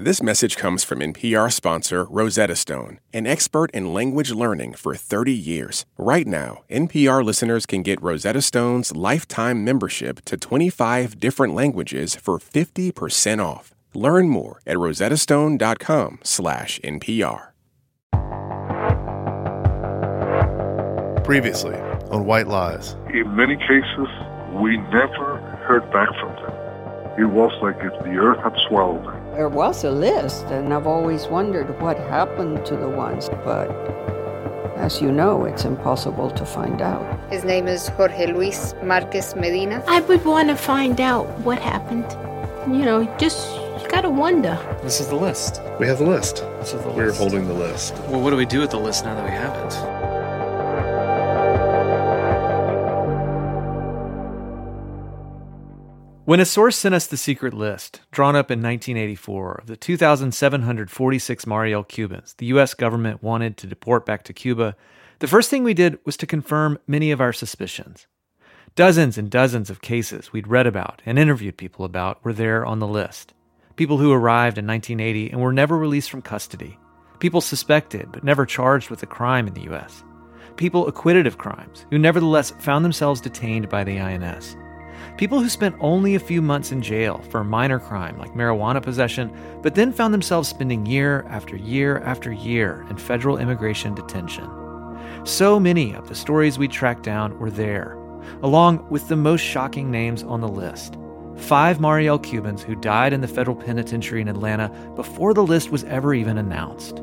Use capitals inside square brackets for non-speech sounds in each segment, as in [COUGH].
This message comes from NPR sponsor Rosetta Stone, an expert in language learning for 30 years. Right now, NPR listeners can get Rosetta Stone's lifetime membership to 25 different languages for 50% off. Learn more at rosettastone.com/npr. Previously on White Lies. In many cases, we never heard back from them. It was like if the earth had swallowed them. There was a list, and I've always wondered what happened to the ones, but as you know, it's impossible to find out. His name is Jorge Luis Marquez Medina. I would want to find out what happened. You know, just you gotta wonder. This is the list. We have the list. This is the We're holding the list. Well, what do we do with the list now that we have it? When a source sent us the secret list, drawn up in 1984, of the 2,746 Mariel Cubans the U.S. government wanted to deport back to Cuba, the first thing we did was to confirm many of our suspicions. Dozens and dozens of cases we'd read about and interviewed people about were there on the list. People who arrived in 1980 and were never released from custody. People suspected but never charged with a crime in the U.S. People acquitted of crimes who nevertheless found themselves detained by the INS. People who spent only a few months in jail for a minor crime like marijuana possession, but then found themselves spending year after year after year in federal immigration detention. So many of the stories we tracked down were there, along with the most shocking names on the list. Five Mariel Cubans who died in the federal penitentiary in Atlanta before the list was ever even announced.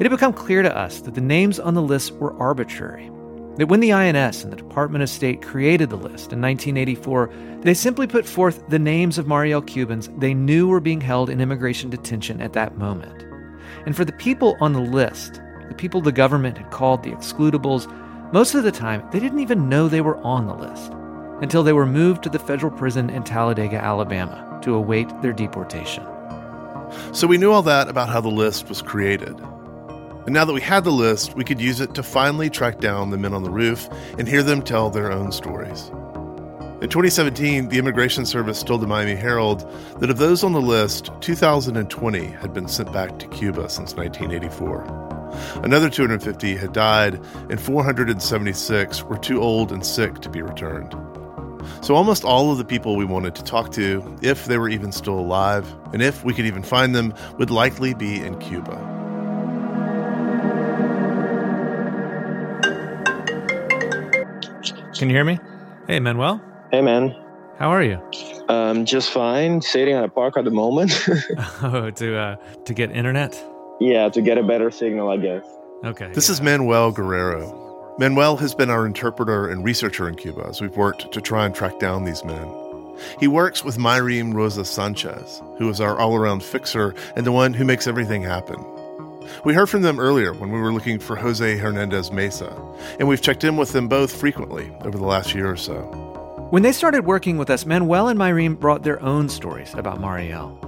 It had become clear to us that the names on the list were arbitrary, that when the INS and the Department of State created the list in 1984, they simply put forth the names of Mariel Cubans they knew were being held in immigration detention at that moment. And for the people on the list, the people the government had called the excludables, most of the time they didn't even know they were on the list until they were moved to the federal prison in Talladega, Alabama to await their deportation. So we knew all that about how the list was created. And now that we had the list, we could use it to finally track down the men on the roof and hear them tell their own stories. In 2017, the Immigration Service told the Miami Herald that of those on the list, 2,020 had been sent back to Cuba since 1984. Another 250 had died, and 476 were too old and sick to be returned. So almost all of the people we wanted to talk to, if they were even still alive, and if we could even find them, would likely be in Cuba. Can you hear me? Hey, Manuel. Hey man, How are you? um, just fine. Sitting at a park at the moment. [LAUGHS] [LAUGHS] Oh, to uh, to get internet. yeah, to get a better signal, I guess. Okay. This is Manuel Guerrero. Manuel has been our interpreter and researcher in Cuba as we've worked to try and track down these men. He works with Myrene Rosa Sanchez, who is our all around fixer and the one who makes everything happen. We heard from them earlier when we were looking for Jose Hernandez Mesa, and we've checked in with them both frequently over the last year or so. When they started working with us, Manuel and Myrene brought their own stories about Mariel.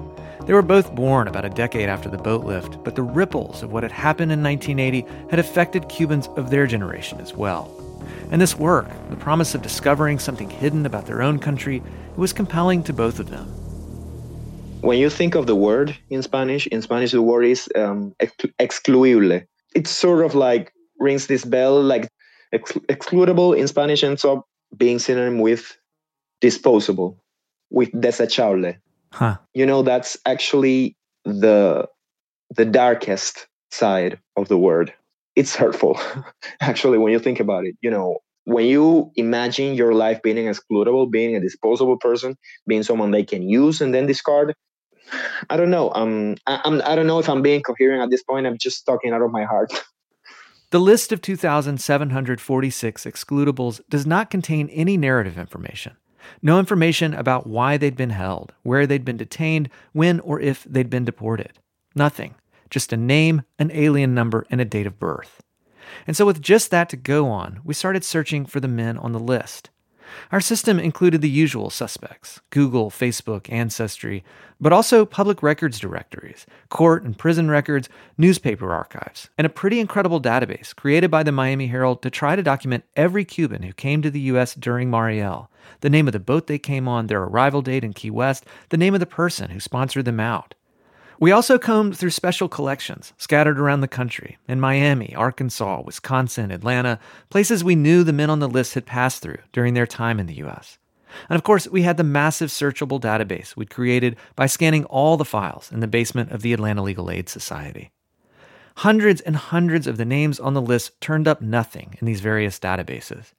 They were both born about a decade after the boat lift, but the ripples of what had happened in 1980 had affected Cubans of their generation as well. And this work, the promise of discovering something hidden about their own country, was compelling to both of them. When you think of the word in Spanish, in Spanish the word is um, excluible. It sort of like rings this bell, like ex- excludable in Spanish ends up being synonym with disposable, with desechable. Huh. You know, that's actually the the darkest side of the word. It's hurtful, [LAUGHS] actually, when you think about it. You know, when you imagine your life being excludable, being a disposable person, being someone they can use and then discard. I don't know. Um, I, I'm. I don't know if I'm being coherent at this point. I'm just talking out of my heart. [LAUGHS] The list of 2,746 excludables does not contain any narrative information. No information about why they'd been held, where they'd been detained, when or if they'd been deported. Nothing. Just a name, an alien number, and a date of birth. And so, with just that to go on, we started searching for the men on the list. Our system included the usual suspects Google, Facebook, Ancestry, but also public records directories, court and prison records, newspaper archives, and a pretty incredible database created by the Miami Herald to try to document every Cuban who came to the U.S. during Mariel the name of the boat they came on, their arrival date in Key West, the name of the person who sponsored them out. We also combed through special collections scattered around the country in Miami, Arkansas, Wisconsin, Atlanta, places we knew the men on the list had passed through during their time in the U.S. And of course, we had the massive searchable database we'd created by scanning all the files in the basement of the Atlanta Legal Aid Society. Hundreds and hundreds of the names on the list turned up nothing in these various databases.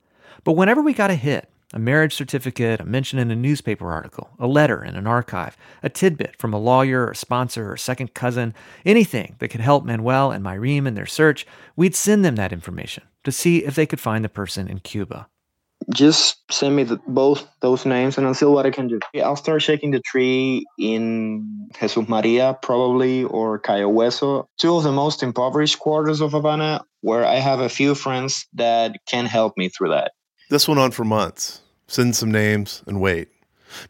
But whenever we got a hit, a marriage certificate, a mention in a newspaper article, a letter in an archive, a tidbit from a lawyer or sponsor or second cousin, anything that could help Manuel and Myreme in their search, we'd send them that information to see if they could find the person in Cuba. Just send me the, both those names and I'll see what I can do. I'll start shaking the tree in Jesus Maria, probably, or Cayo Hueso, two of the most impoverished quarters of Havana, where I have a few friends that can help me through that. This went on for months. Send some names and wait.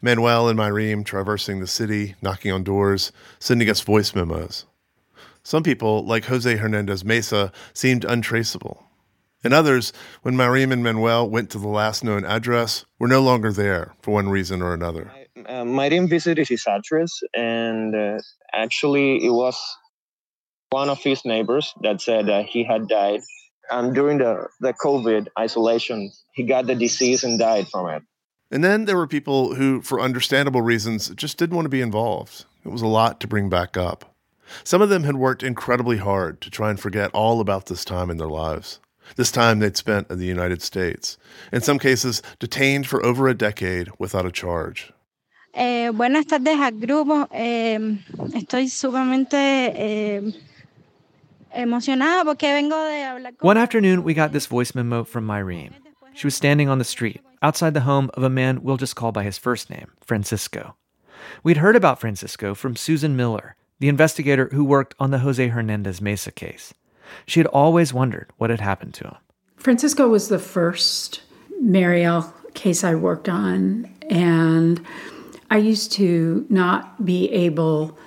Manuel and Myreme traversing the city, knocking on doors, sending us voice memos. Some people, like Jose Hernandez Mesa, seemed untraceable. And others, when Myreme and Manuel went to the last known address, were no longer there for one reason or another. Uh, visited his address, and uh, actually, it was one of his neighbors that said that he had died um, during the, the COVID isolation, he got the disease and died from it. And then there were people who, for understandable reasons, just didn't want to be involved. It was a lot to bring back up. Some of them had worked incredibly hard to try and forget all about this time in their lives, this time they'd spent in the United States, in some cases detained for over a decade without a charge. Eh, buenas tardes al grupo. Eh, estoy sumamente eh, emocionada porque vengo de hablar con One afternoon, we got this voice memo from Myreme. She was standing on the street outside the home of a man we'll just call by his first name, Francisco. We'd heard about Francisco from Susan Miller, the investigator who worked on the Jose Hernandez Mesa case. She had always wondered what had happened to him. Francisco was the first Mariel case I worked on, and I used to not be able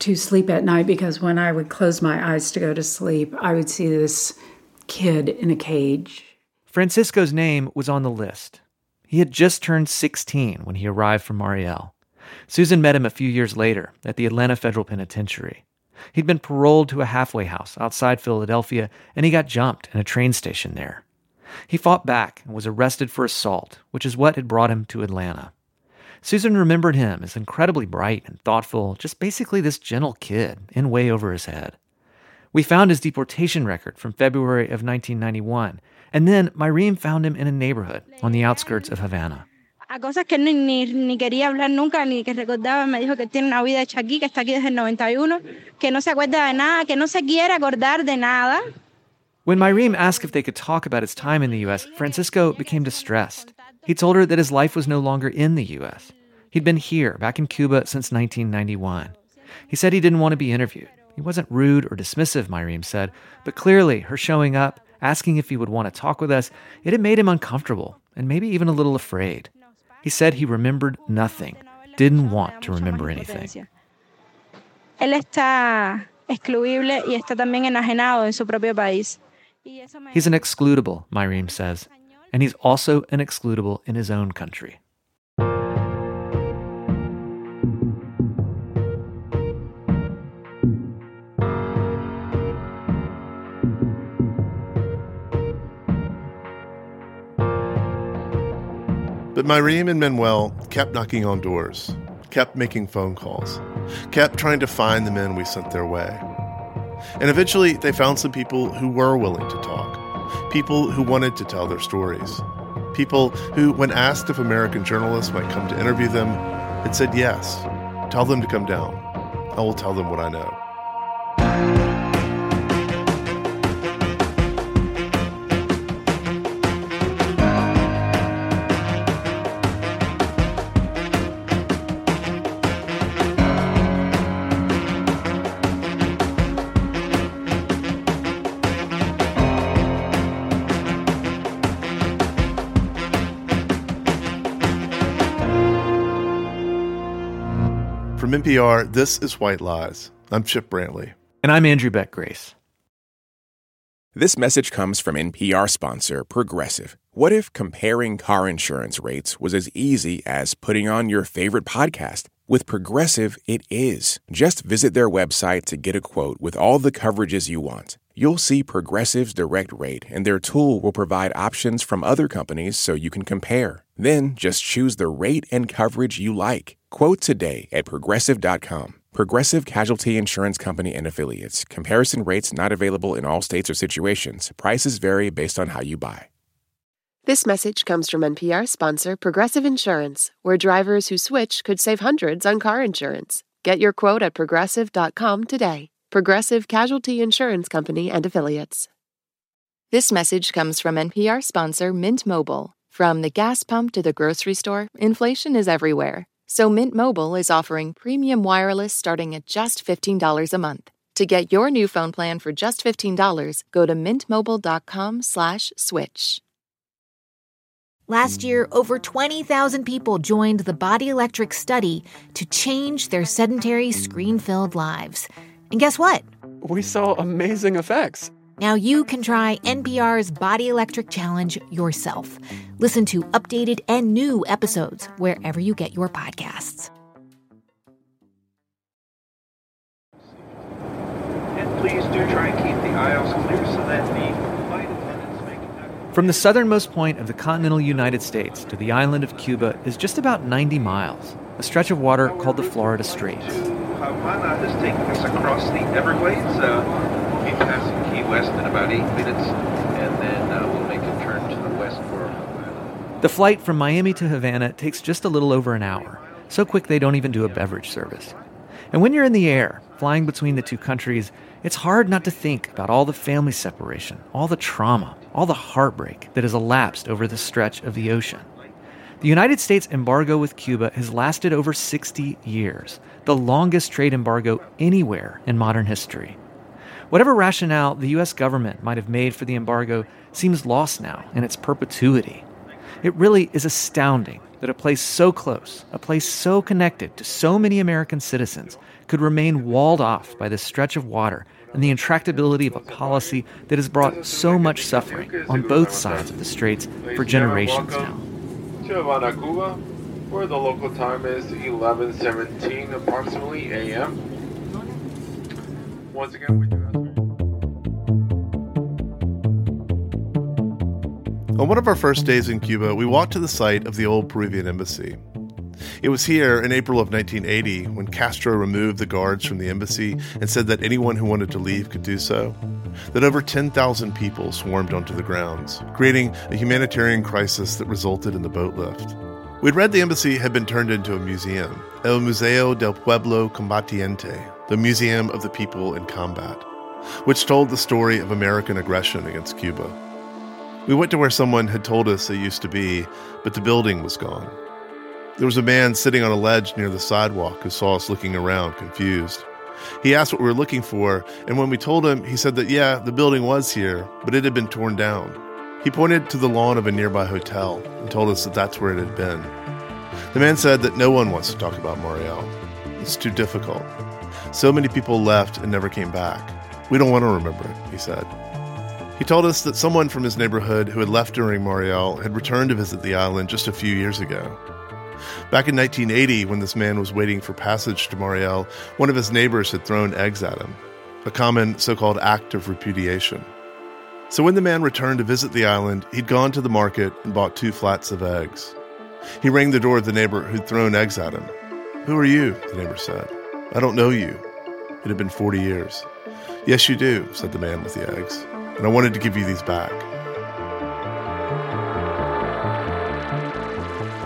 to sleep at night because when I would close my eyes to go to sleep, I would see this kid in a cage. Francisco's name was on the list. He had just turned 16 when he arrived from Mariel. Susan met him a few years later at the Atlanta Federal Penitentiary. He'd been paroled to a halfway house outside Philadelphia, and he got jumped in a train station there. He fought back and was arrested for assault, which is what had brought him to Atlanta. Susan remembered him as incredibly bright and thoughtful, just basically this gentle kid in way over his head. We found his deportation record from February of 1991, and then Myreme found him in a neighborhood on the outskirts of Havana. a cosas que ni, ni, quería hablar nunca, ni que recordaba. Me dijo que tiene una vida hecha aquí, que está aquí desde el 91, que no se acuerda de nada, que no se quiere acordar de nada. When Myreme asked if they could talk about his time in the U.S., Francisco became distressed. He told her that his life was no longer in the U.S. He'd been here, back in Cuba, since 1991. He said he didn't want to be interviewed. He wasn't rude or dismissive, Myreme said, but clearly her showing up, asking if he would want to talk with us, it had made him uncomfortable and maybe even a little afraid. He said he remembered nothing, didn't want to remember anything. Él está excluible y está también enajenado en su propio país. He's an excludable, Myreme says, and he's also an excludable in his own country. But Myreme and Manuel kept knocking on doors, kept making phone calls, kept trying to find the men we sent their way. And eventually, they found some people who were willing to talk, people who wanted to tell their stories, people who, when asked if American journalists might come to interview them, had said yes. Tell them to come down. I will tell them what I know. NPR, this is White Lies. I'm Chip Brantley. And I'm Andrew Beck Grace. This message comes from NPR sponsor Progressive. What if comparing car insurance rates was as easy as putting on your favorite podcast? With Progressive, it is. Just visit their website to get a quote with all the coverages you want. You'll see Progressive's direct rate, and their tool will provide options from other companies so you can compare. Then just choose the rate and coverage you like. Quote today at progressive.com. Progressive Casualty Insurance Company and Affiliates. Comparison rates not available in all states or situations. Prices vary based on how you buy. This message comes from NPR sponsor Progressive Insurance, where drivers who switch could save hundreds on car insurance. Get your quote at progressive.com today. Progressive Casualty Insurance Company and Affiliates. This message comes from NPR sponsor Mint Mobile. From the gas pump to the grocery store, inflation is everywhere. So Mint Mobile is offering premium wireless starting at just $15 a month. To get your new phone plan for just $15, go to mintmobile.com slash switch. Last year, over 20,000 people joined the Body Electric study to change their sedentary, screen filled lives. And guess what? We saw amazing effects. Now you can try NPR's Body Electric Challenge yourself. Listen to updated and new episodes wherever you get your podcasts. And please do try and keep the aisles clear so that the flight attendants make From the southernmost point of the continental United States to the island of Cuba is just about 90 miles, a stretch of water called the Florida Strait. Havana is taking us across the Everglades. Uh, we'll be passing Key West in about eight minutes, and then uh, we'll make a turn to the west for. The flight from Miami to Havana takes just a little over an hour, so quick they don't even do a beverage service. And when you're in the air, flying between the two countries, it's hard not to think about all the family separation, all the trauma, all the heartbreak that has elapsed over this stretch of the ocean. The United States embargo with Cuba has lasted over 60 years, the longest trade embargo anywhere in modern history. Whatever rationale the U.S. government might have made for the embargo seems lost now in its perpetuity. It really is astounding that a place so close, a place so connected to so many American citizens, could remain walled off by this stretch of water and the intractability of a policy that has brought so much suffering on both sides of the straits for generations now. To where the local time is 11:17 approximately a.m. Once again, On one of our first days in Cuba, we walked to the site of the old Peruvian embassy. It was here in April of 1980 when Castro removed the guards from the embassy and said that anyone who wanted to leave could do so. That over 10,000 people swarmed onto the grounds, creating a humanitarian crisis that resulted in the boat lift. We'd read the embassy had been turned into a museum, El Museo del Pueblo Combatiente, the Museum of the People in Combat, which told the story of American aggression against Cuba. We went to where someone had told us it used to be, but the building was gone. There was a man sitting on a ledge near the sidewalk who saw us looking around, confused. He asked what we were looking for, and when we told him, he said that, yeah, the building was here, but it had been torn down. He pointed to the lawn of a nearby hotel and told us that that's where it had been. The man said that no one wants to talk about Mariel. It's too difficult. So many people left and never came back. We don't want to remember it, he said. He told us that someone from his neighborhood who had left during Mariel had returned to visit the island just a few years ago. Back in 1980, when this man was waiting for passage to Mariel, one of his neighbors had thrown eggs at him, a common so called act of repudiation. So when the man returned to visit the island, he'd gone to the market and bought two flats of eggs. He rang the door of the neighbor who'd thrown eggs at him. Who are you? the neighbor said. I don't know you. It had been 40 years. Yes, you do, said the man with the eggs and I wanted to give you these back.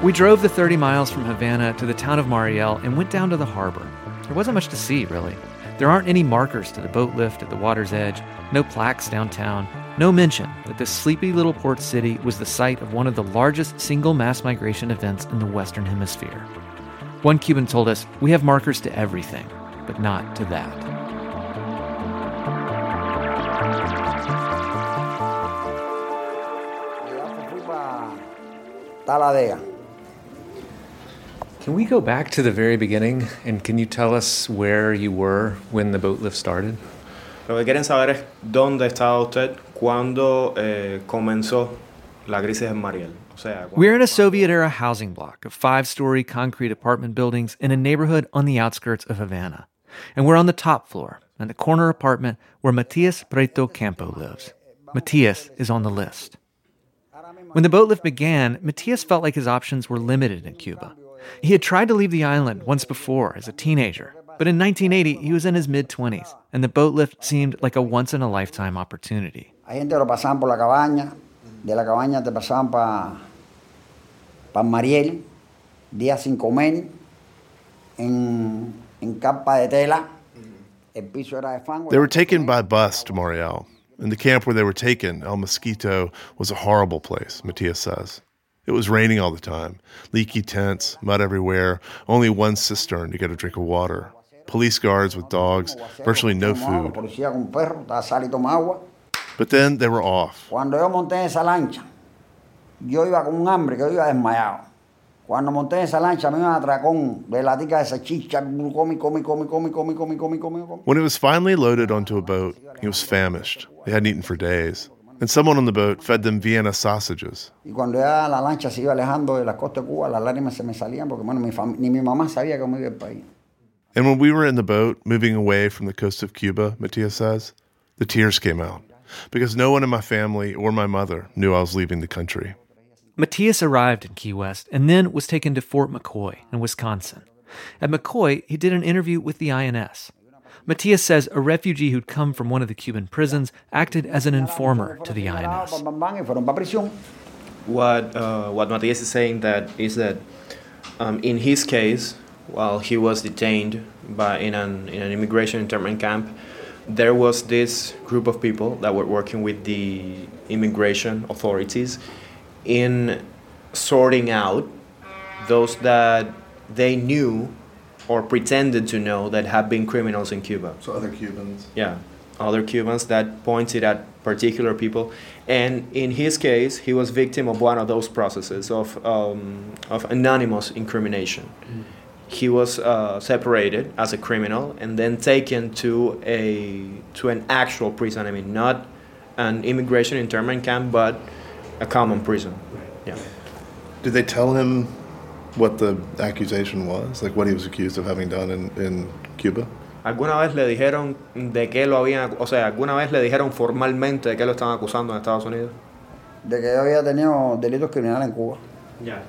We drove the 30 miles from Havana to the town of Mariel and went down to the harbor. There wasn't much to see, really. There aren't any markers to the boat lift at the water's edge, no plaques downtown, no mention that this sleepy little port city was the site of one of the largest single mass migration events in the Western Hemisphere. One Cuban told us, We have markers to everything, but not to that. Can we go back to the very beginning and can you tell us where you were when the boat lift started? Lo que quieren saber es dónde estaba usted cuando eh, comenzó La Grises en Mariel. O sea, We're in a Soviet era housing block of five story concrete apartment buildings in a neighborhood on the outskirts of Havana. And we're on the top floor, in the corner apartment where Matias Prieto Campo lives. Matias is on the list. When the boat lift began, Matias felt like his options were limited in Cuba. He had tried to leave the island once before as a teenager, but in 1980 he was in his mid 20s, and the boat lift seemed like a once in a lifetime opportunity. Hay gente que lo pasaban por la cabaña, de la cabaña te pasaban para pa Mariel, días sin comer, en, en capa de tela. El piso era de fango. They were taken by bus to Mariel. And the camp where they were taken, El Mosquito, was a horrible place, Matias says. It was raining all the time, leaky tents, mud everywhere, only one cistern to get a drink of water, police guards with dogs, virtually no food. Policía con perro, estaba sal y toma agua. But then they were off. Cuando monté esa lancha, yo iba con un hambre que yo iba desmayado. Cuando monté en esa lancha me iba a atracón de latica de salchicha, come, come, come, come, come, come, come, come, come. When it was finally loaded onto a boat, he was famished. They hadn't eaten for days. And someone on the boat fed them Vienna sausages. Y cuando ya la lancha se iba alejando de la costa de Cuba, las lágrimas se me salían porque bueno, mi ni mi mamá sabía cómo iba el país. And when we were in the boat, moving away from the coast of Cuba, Matias says, the tears came out because no one in my family or my mother knew I was leaving the country. Matias arrived in Key West and then was taken to Fort McCoy in Wisconsin. At McCoy, he did an interview with the INS. Matias says a refugee who'd come from one of the Cuban prisons acted as an informer to the INS. What uh, what Matias is saying that is that um, in his case, while he was detained by in an in an immigration internment camp, there was this group of people that were working with the immigration authorities in sorting out those that they knew or pretended to know that have been criminals in Cuba. So other Cubans. Yeah, other Cubans that pointed at particular people, and in his case, he was victim of one of those processes of um, of anonymous incrimination. He was uh, separated as a criminal and then taken to a to an actual prison. I mean, not an immigration internment camp, but a common prison. Yeah. Did they tell him what the accusation was? Like what he was accused of having done in, in Cuba? ¿Alguna vez le dijeron de qué lo habían, o sea, alguna vez le dijeron formalmente de qué lo estaban acusando en Estados Unidos? De que yo había tenido delitos criminales en Cuba. Yeah.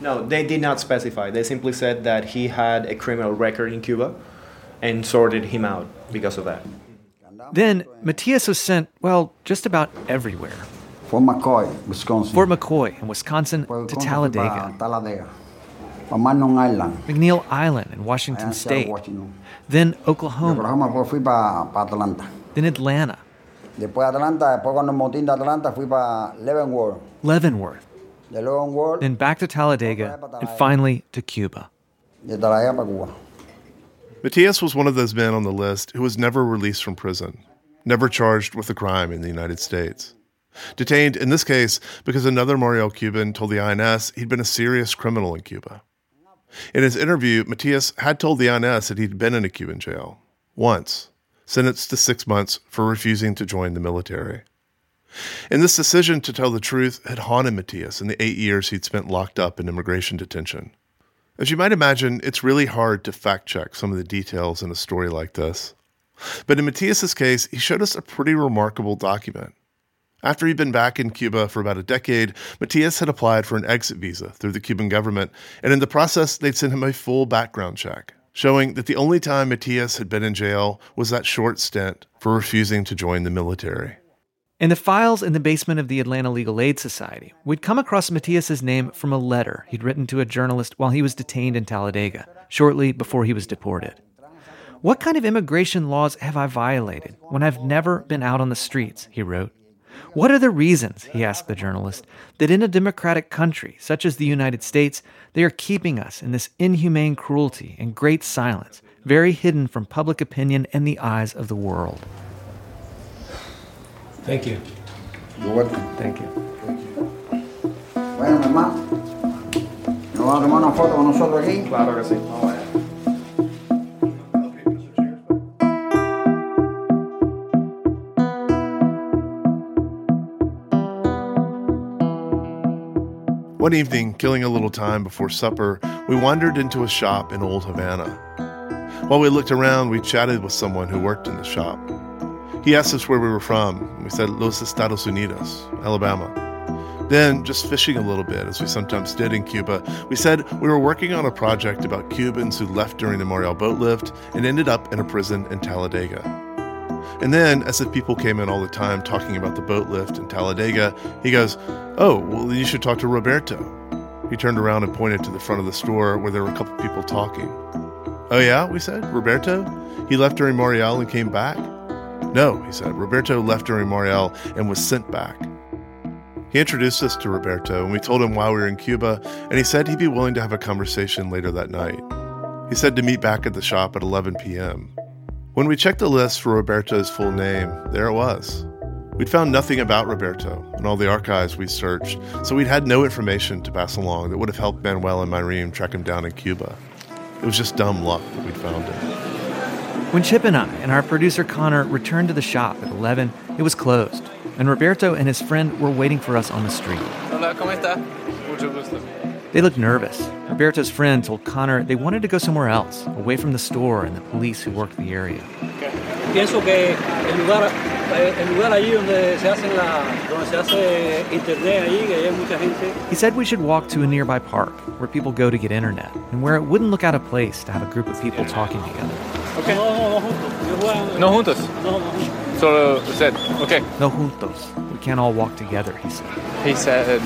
No, they did not specify. They simply said that he had a criminal record in Cuba and sorted him out because of that. Then Matias was sent, well, just about everywhere. Fort McCoy, Wisconsin. Fort McCoy in Wisconsin to Talladega, Talladega. Pa McNeil Island. McNeil Island in Washington en State, Washington. then De Oklahoma, Oklahoma pues fui para Atlanta. then Atlanta, Después Atlanta, después cuando motín de Atlanta fui para Leavenworth. Leavenworth, De Leavenworth, then back to Talladega, and finally to Cuba. de Talladega para Cuba. Matias was one of those men on the list who was never released from prison, never charged with a crime in the United States. Detained, in this case, because another Mariel Cuban told the INS he'd been a serious criminal in Cuba. In his interview, Matias had told the INS that he'd been in a Cuban jail once, sentenced to six months for refusing to join the military. And this decision to tell the truth had haunted Matias in the eight years he'd spent locked up in immigration detention. As you might imagine, it's really hard to fact check some of the details in a story like this. But in Matias's case, he showed us a pretty remarkable document. After he'd been back in Cuba for about a decade, Matias had applied for an exit visa through the Cuban government, and in the process, they'd sent him a full background check, showing that the only time Matias had been in jail was that short stint for refusing to join the military. In the files in the basement of the Atlanta Legal Aid Society, we'd come across Matias's name from a letter he'd written to a journalist while he was detained in Talladega, shortly before he was deported. What kind of immigration laws have I violated when I've never been out on the streets? He wrote. What are the reasons, he asked the journalist, that in a democratic country such as the United States, they are keeping us in this inhumane cruelty and great silence, very hidden from public opinion and the eyes of the world? Thank you. You're welcome. Thank you. Bueno, mi hermano, ¿nos vamos a tomar una foto con nosotros aquí? Claro que sí. One evening, killing a little time before supper, we wandered into a shop in Old Havana. While we looked around, we chatted with someone who worked in the shop. He asked us where we were from. We said Los Estados Unidos, Alabama. Then, just fishing a little bit, as we sometimes did in Cuba, we said we were working on a project about Cubans who left during the Mariel boat lift and ended up in a prison in Talladega. And then, as if people came in all the time talking about the boat lift in Talladega, he goes, Oh, well, you should talk to Roberto. He turned around and pointed to the front of the store where there were a couple people talking. Oh, yeah, we said. Roberto? He left during Mariel and came back? No, he said. Roberto left during Mariel and was sent back. He introduced us to Roberto, and we told him why we were in Cuba, and he said he'd be willing to have a conversation later that night. He said to meet back at the shop at 11 p.m. When we checked the list for Roberto's full name, there it was. We'd found nothing about Roberto in all the archives we searched, so we'd had no information to pass along that would have helped Manuel and Myrene track him down in Cuba. It was just dumb luck that we'd found him. When Chip and I and our producer Connor returned to the shop at 11, it was closed, and Roberto and his friend were waiting for us on the street. Hola, ¿cómo está? Mucho gusto. They looked nervous. Roberto's friend told Connor they wanted to go somewhere else, away from the store and the police who worked the area. Pienso que el lugar, el lugar allí donde se hacen la, donde se hace internet allí, que hay mucha gente. He said we should walk to a nearby park where people go to get internet and where it wouldn't look out of place to have a group of people talking together. Okay. No, no, no juntos. No juntos. No, no juntos. Solo usted. Okay. No juntos. We can't all walk together, he said. He said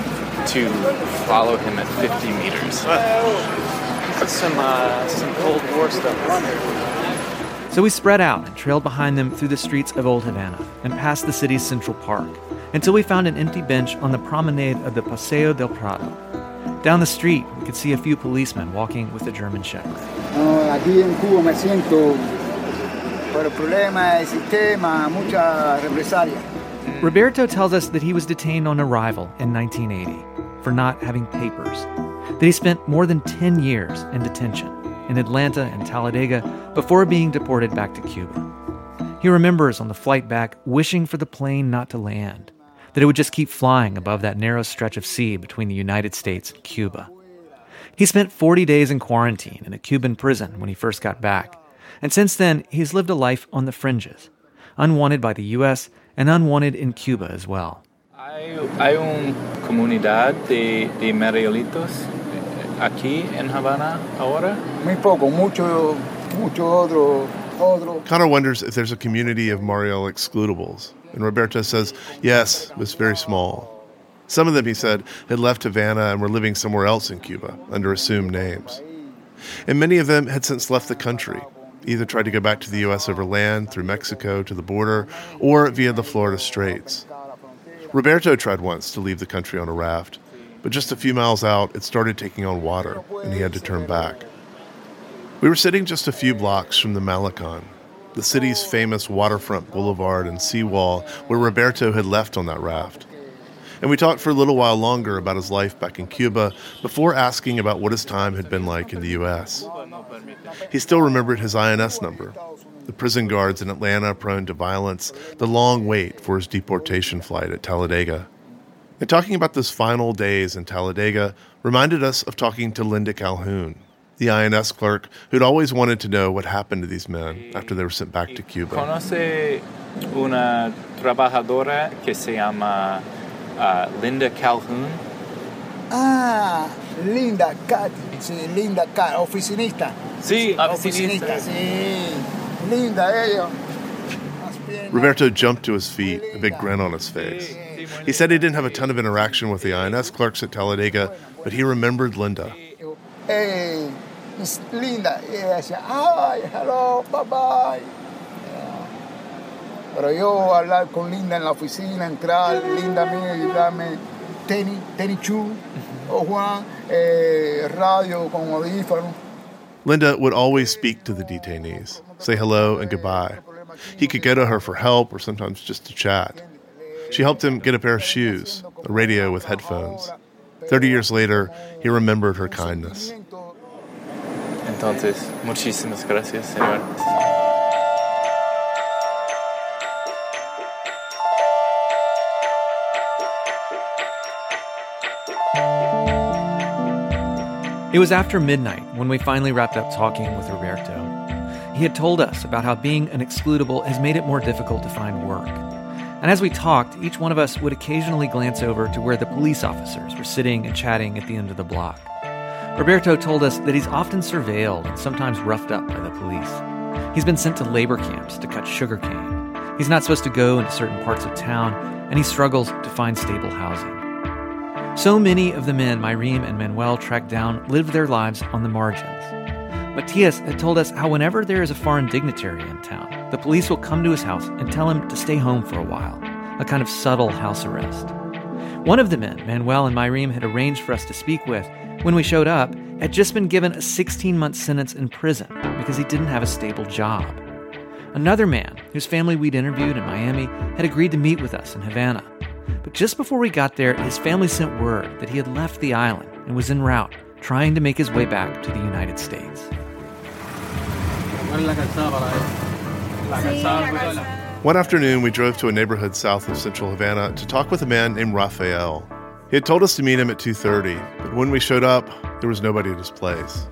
to follow him at 50 meters. Some, uh, some Cold War stuff. So we spread out and trailed behind them through the streets of Old Havana and past the city's Central Park until we found an empty bench on the promenade of the Paseo del Prado. Down the street, we could see a few policemen walking with a German Shepherd. No, aquí en Cuba me siento por el problema del sistema, mucha represalia. Roberto tells us that he was detained on arrival in 1980 for not having papers, that he spent more than 10 years in detention in Atlanta and Talladega before being deported back to Cuba. He remembers on the flight back wishing for the plane not to land, that it would just keep flying above that narrow stretch of sea between the United States and Cuba. He spent 40 days in quarantine in a Cuban prison when he first got back, and since then he's lived a life on the fringes, unwanted by the US and unwanted in Cuba as well. Hay, hay una comunidad de, de Marielitos eh, aquí en Havana ahora. Muy poco, mucho, mucho otro, otro. Connor wonders if there's a community of Mariel excludables, and Roberto says yes, but it's very small. Some of them, he said, had left Havana and were living somewhere else in Cuba under assumed names. And many of them had since left the country, either tried to go back to the U.S. over land through Mexico to the border or via the Florida Straits. Roberto tried once to leave the country on a raft, but just a few miles out, it started taking on water, and he had to turn back. We were sitting just a few blocks from the Malecon, the city's famous waterfront boulevard and seawall where Roberto had left on that raft. And we talked for a little while longer about his life back in Cuba before asking about what his time had been like in the U.S. He still remembered his INS number, the prison guards in Atlanta prone to violence, the long wait for his deportation flight at Talladega. And talking about those final days in Talladega reminded us of talking to Linda Calhoun, the INS clerk who'd always wanted to know what happened to these men after they were sent back to Cuba. Conoce una trabajadora que se llama uh, Linda Calhoun. Ah, Linda Cat, sí, Linda Cat, oficinista. Sí, oficinista, sí. Linda ella. Roberto jumped to his feet, a big grin on his face. He said he didn't have a ton of interaction with the INS clerks at Talladega, but he remembered Linda. Hey, Miss Linda. Ella decía, ay, hello, bye bye. Pero yo hablar con Linda en la oficina, entrar, Linda mía, y darme tenis, tenis chu, o Juan, eh, radio con audífono. Linda would always speak to the detainees, say hello and goodbye. He could go to her for help or sometimes just to chat. She helped him get a pair of shoes, a radio with headphones. Thirty years later, he remembered her kindness. Entonces, muchísimas gracias, señor. It was after midnight when we finally wrapped up talking with Roberto. He had told us about how being an excludable has made it more difficult to find work. And as we talked, each one of us would occasionally glance over to where the police officers were sitting and chatting at the end of the block. Roberto told us that he's often surveilled and sometimes roughed up by the police. He's been sent to labor camps to cut sugarcane. He's not supposed to go into certain parts of town, and he struggles to find stable housing. So many of the men Myreme and Manuel tracked down lived their lives on the margins. Matias had told us how whenever there is a foreign dignitary in town, the police will come to his house and tell him to stay home for a while, a kind of subtle house arrest. One of the men Manuel and Myreme had arranged for us to speak with, when we showed up, had just been given a 16 month sentence in prison because he didn't have a stable job. Another man, whose family we'd interviewed in Miami, had agreed to meet with us in Havana. But just before we got there, his family sent word that he had left the island and was en route, trying to make his way back to the United States. One afternoon, we drove to a neighborhood south of central Havana to talk with a man named Rafael. He had told us to meet him at 2:30, but when we showed up, there was nobody at his place.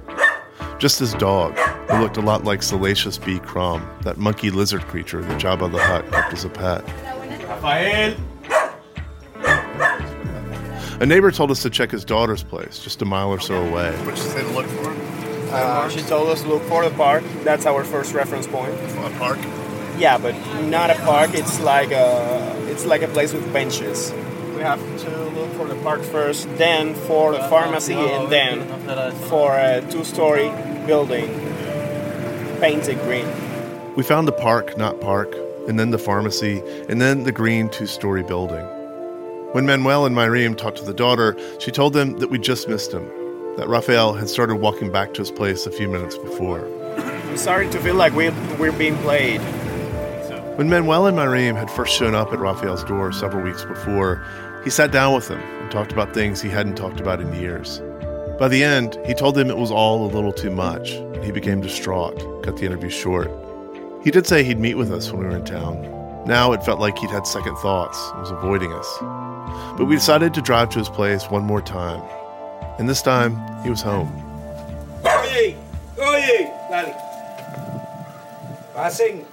Just his dog, who looked a lot like Salacious B. Crumb, that monkey lizard creature that Jabba the Hutt kept as a pet. Rafael! A neighbor told us to check his daughter's place, just a mile or so away. What'd she say to look for? Uh, she told us look for the park. That's our first reference point. A park? Yeah, but not a park. It's like a it's like a place with benches. We have to look for the park first, then for the pharmacy, and then for a two-story building painted green. We found the park, not park, and then the pharmacy, and then the green two-story building. When Manuel and Myreme talked to the daughter, she told them that we just missed him, that Rafael had started walking back to his place a few minutes before. I'm sorry to feel like we're, we're being played. When Manuel and Myreme had first shown up at Rafael's door several weeks before, he sat down with them and talked about things he hadn't talked about in years. By the end, he told them it was all a little too much, and he became distraught, cut the interview short. He did say he'd meet with us when we were in town. Now it felt like he'd had second thoughts and was avoiding us. But we decided to drive to his place one more time. And this time, he was home. Oye, oye, dale. Pasen.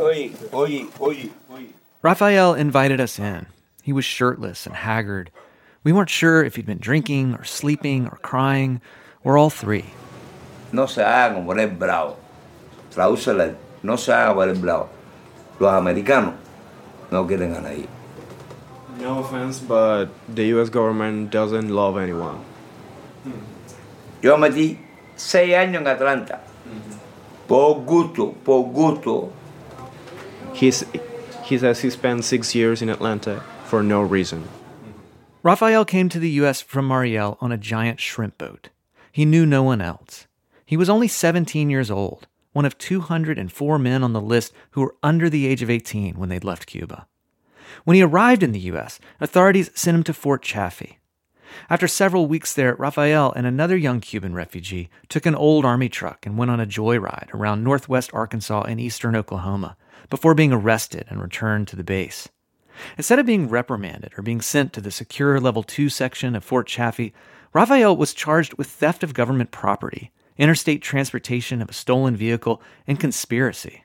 Oye, oye, oye, oye. Rafael invited us in. He was shirtless and haggard. We weren't sure if he'd been drinking or sleeping or crying or all three. No se hagan por el bravo. Tradúcele, no se hagan por el bravo. Los americanos no quieren a nadie. No offense, but the U.S. government doesn't love anyone. Mm-hmm. Yo metí seis años en Atlanta. Mm-hmm. Por gusto, por gusto. He's, he says he spent six years in Atlanta for no reason. Mm-hmm. Rafael came to the U.S. from Mariel on a giant shrimp boat. He knew no one else. He was only 17 years old, one of 204 men on the list who were under the age of 18 when they'd left Cuba. When he arrived in the U.S., authorities sent him to Fort Chaffee. After several weeks there, Rafael and another young Cuban refugee took an old army truck and went on a joyride around northwest Arkansas and eastern Oklahoma before being arrested and returned to the base. Instead of being reprimanded or being sent to the secure level 2 section of Fort Chaffee, Rafael was charged with theft of government property, interstate transportation of a stolen vehicle, and conspiracy.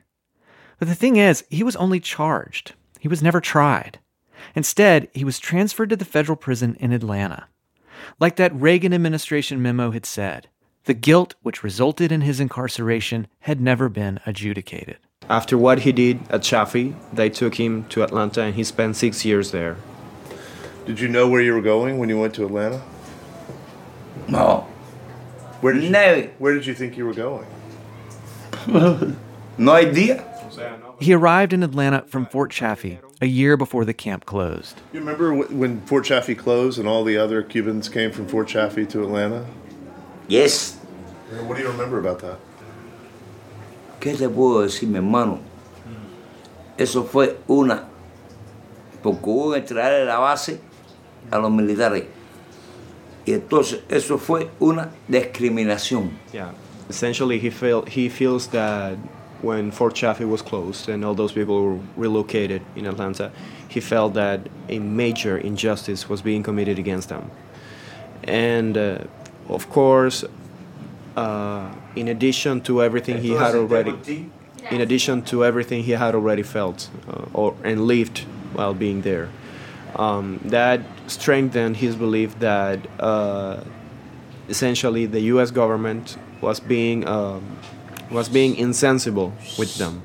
But the thing is, he was only charged. He was never tried. Instead, he was transferred to the federal prison in Atlanta. Like that Reagan administration memo had said, the guilt which resulted in his incarceration had never been adjudicated. After what he did at Chaffee, they took him to Atlanta and he spent six years there. Did you know where you were going when you went to Atlanta? No. Where did you, No. Where did you think you were going? [LAUGHS] No idea. He arrived in Atlanta from Fort Chaffee a year before the camp closed. You remember when Fort Chaffee closed and all the other Cubans came from Fort Chaffee to Atlanta? Yes. What do you remember about that? ¿Qué te puedo decir, mi hermano? Eso fue una. Porque hubo que traerle la base a los militares. Y entonces eso fue una discriminación. Yeah. Essentially, he felt he feels that when Fort Chaffee was closed and all those people were relocated in Atlanta, he felt that a major injustice was being committed against them. And uh, of course, uh, in addition to everything he had already, in addition to everything he had already felt uh, or and lived while being there, um, that strengthened his belief that uh, essentially the U.S. government was being um, was being insensible with them.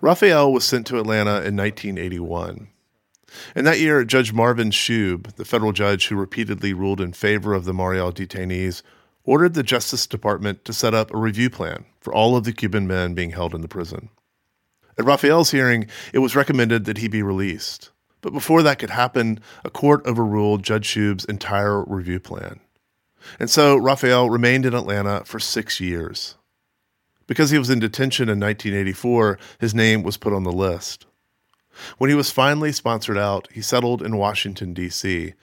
Rafael was sent to Atlanta in 1981. In that year, Judge Marvin Shoob, the federal judge who repeatedly ruled in favor of the Mariel detainees, ordered the Justice Department to set up a review plan for all of the Cuban men being held in the prison. At Rafael's hearing, it was recommended that he be released. But before that could happen, a court overruled Judge Shoob's entire review plan. And so Rafael remained in Atlanta for six years. Because he was in detention in 1984, his name was put on the list. When he was finally sponsored out, he settled in Washington, D.C.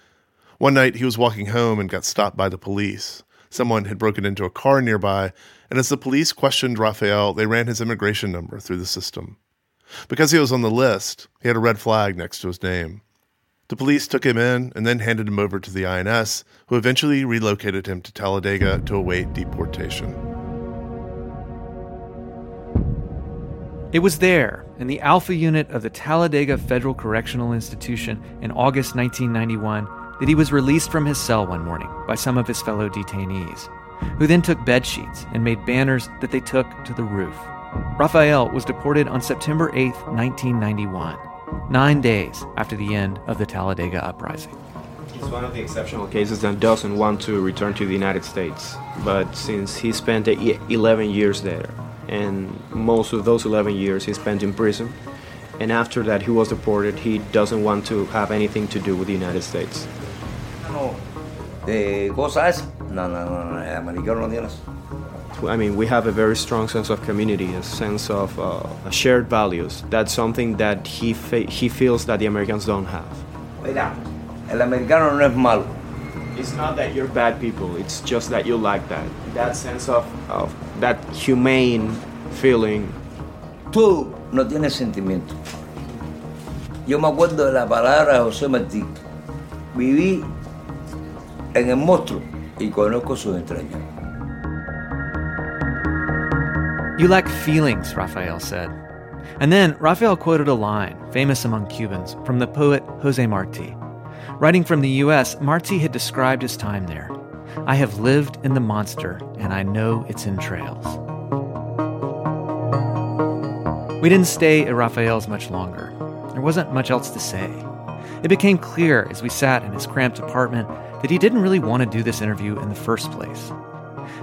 One night, he was walking home and got stopped by the police. Someone had broken into a car nearby, and as the police questioned Rafael, they ran his immigration number through the system. Because he was on the list, he had a red flag next to his name. The police took him in and then handed him over to the INS, who eventually relocated him to Talladega to await deportation. It was there, in the Alpha Unit of the Talladega Federal Correctional Institution in August 1991, that he was released from his cell one morning by some of his fellow detainees, who then took bed sheets and made banners that they took to the roof. Rafael was deported on September 8, 1991, nine days after the end of the Talladega uprising. He's one of the exceptional cases that doesn't want to return to the United States. But since he spent 11 years there, and most of those 11 years he spent in prison, and after that he was deported, he doesn't want to have anything to do with the United States. de cosas, no, no, no, americano no. I mean, we have a very strong sense of community, a sense of uh, shared values. That's something that he, he feels that the Americans don't have. Mira, el americano no es malo. It's not that you're bad people, it's just that you like that. That sense of, of that humane feeling. Tú no tienes sentimiento. Yo me acuerdo de la palabra de José Martí. Viví en el monstruo y conozco sus entrañas. You lack feelings, Rafael said. And then Rafael quoted a line, famous among Cubans, from the poet Jose Marti. Writing from the U.S., Marti had described his time there. I have lived in the monster, and I know its entrails. We didn't stay at Rafael's much longer. There wasn't much else to say. It became clear as we sat in his cramped apartment that he didn't really want to do this interview in the first place.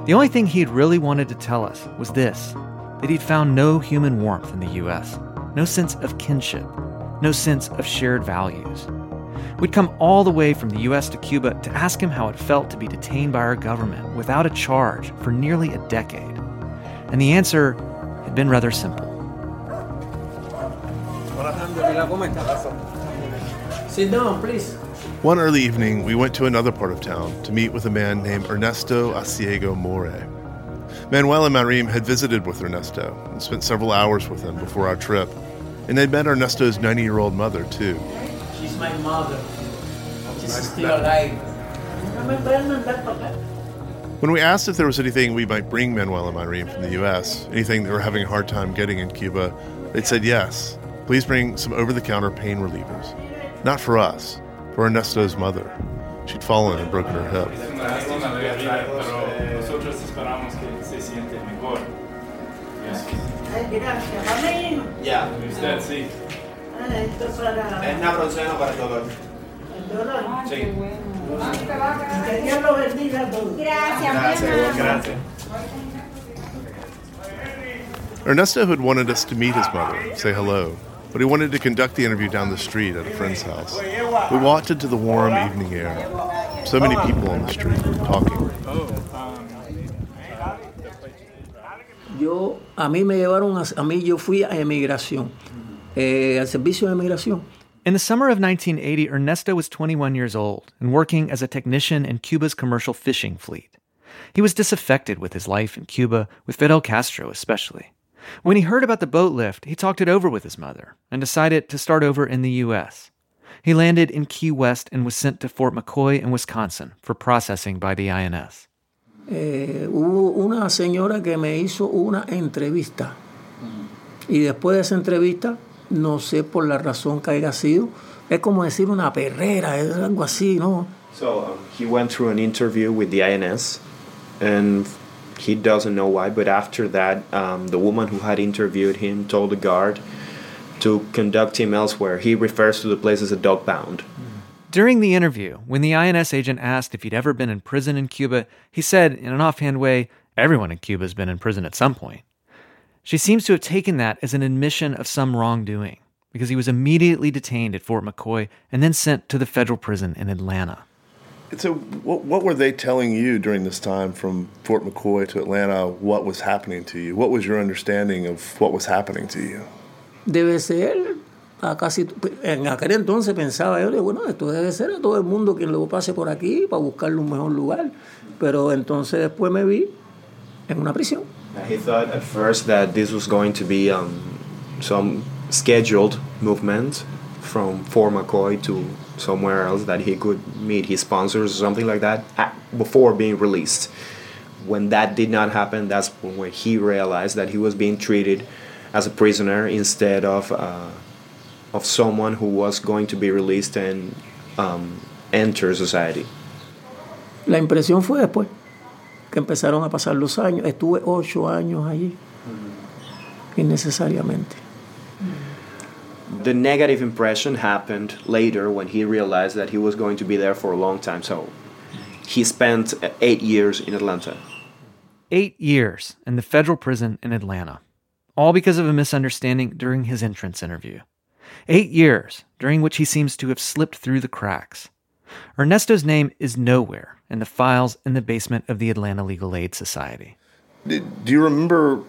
The only thing he'd really wanted to tell us was this that he'd found no human warmth in the U.S., no sense of kinship, no sense of shared values. We'd come all the way from the U.S. to Cuba to ask him how it felt to be detained by our government without a charge for nearly a decade. And the answer had been rather simple. Sit down, please. One early evening, we went to another part of town to meet with a man named Ernesto Asiego More. Manuel and Marim had visited with Ernesto and spent several hours with him before our trip, and they'd met Ernesto's 90 year old mother, too. She's my mother. She's still alive. When we asked if there was anything we might bring Manuel and Marim from the U.S., anything they were having a hard time getting in Cuba, they'd said yes. Please bring some over the counter pain relievers. Not for us, for Ernesto's mother. She'd fallen and broken her hip. Ya, usted sí. Es naproxeno para el dolor. Sí. Que Dios lo bendiga a todos. Gracias, gracias. Ernesto had wanted us to meet his mother, say hello, but he wanted to conduct the interview down the street at a friend's house. We walked into the warm evening air. So many people on the street talking. Yo, a mí me llevaron, a, a mí yo fui a emigración, eh, al servicio de emigración. In the summer of 1980, Ernesto was 21 years old and working as a technician in Cuba's commercial fishing fleet. He was disaffected with his life in Cuba, with Fidel Castro especially. When he heard about the boat lift, he talked it over with his mother and decided to start over in the U.S. He landed in Key West and was sent to Fort McCoy in Wisconsin for processing by the INS. Eh, hubo una señora que me hizo una entrevista. Y después de esa entrevista, no sé por la razón que haya sido, es como decir una perrera, es algo así, ¿no? So um, he went through an interview with the INS, and he doesn't know why, but after that, um, the woman who had interviewed him told the guard to conduct him elsewhere. He refers to the place as a dog pound. During the interview, when the INS agent asked if he'd ever been in prison in Cuba, he said, in an offhand way, everyone in Cuba has been in prison at some point. She seems to have taken that as an admission of some wrongdoing, because he was immediately detained at Fort McCoy and then sent to the federal prison in Atlanta. So, what, what were they telling you during this time from Fort McCoy to Atlanta? What was happening to you? What was your understanding of what was happening to you? Debe ser a casi en aquel entonces pensaba yo, bueno, esto debe ser a todo el mundo quien luego pase por aquí para buscarle un mejor lugar. Pero entonces después me vi en una prisión. He thought at first that this was going to be um, some scheduled movement from Fort McCoy to somewhere else that he could meet his sponsors or something like that at, before being released. When that did not happen, that's when he realized that he was being treated as a prisoner instead of uh, of someone who was going to be released and um, enter society. La impresión fue después que empezaron a pasar los años. Estuve ocho años allí, mm-hmm. innecesariamente. The negative impression happened later when he realized that he was going to be there for a long time. So he spent eight years in Atlanta. Eight years in the federal prison in Atlanta, all because of a misunderstanding during his entrance interview. Eight years during which he seems to have slipped through the cracks. Ernesto's name is nowhere in the files in the basement of the Atlanta Legal Aid Society. Do you remember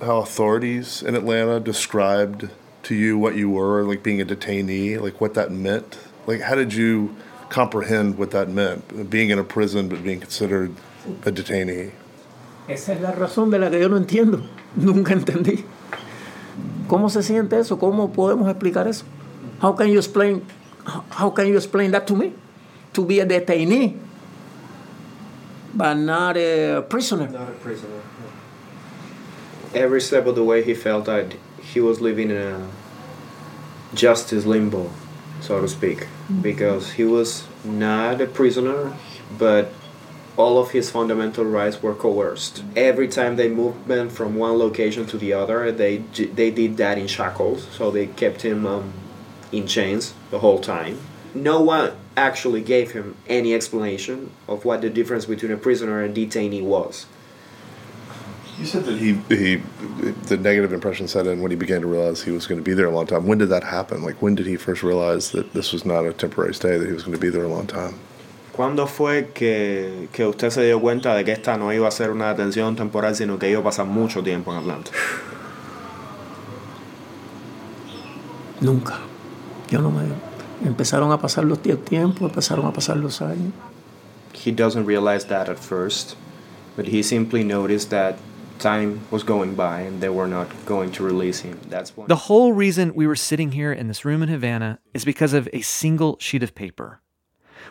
how authorities in Atlanta described to you what you were, like being a detainee, like what that meant? Like, how did you comprehend what that meant, being in a prison but being considered a detainee? Esa es la razón de la que yo no entiendo. Nunca entendí. ¿Cómo se siente eso? ¿Cómo podemos explicar eso? How can you explain how can you explain that to me? To be a detainee, but not a prisoner. Not a prisoner. Every step of the way, he felt that he was living in a justice limbo, so to speak, because he was not a prisoner, but all of his fundamental rights were coerced. Every time they moved him from one location to the other, they they did that in shackles, so they kept him um, in chains the whole time. No one actually gave him any explanation of what the difference between a prisoner and detainee was. You said that he, he, the negative impression set in when he began to realize he was going to be there a long time. When did that happen? Like, when did he first realize that this was not a temporary stay, that he was going to be there a long time? ¿Cuándo fue que, que usted se dio cuenta de que esta no iba a ser una detención temporal, sino que iba a pasar mucho tiempo en Atlanta? Nunca. Yo no me. Empezaron a pasar los tiempos, empezaron a pasar los años. He doesn't realize that at first, but he simply noticed that time was going by and they were not going to release him. That's when The whole reason we were sitting here in this room in Havana is because of a single sheet of paper.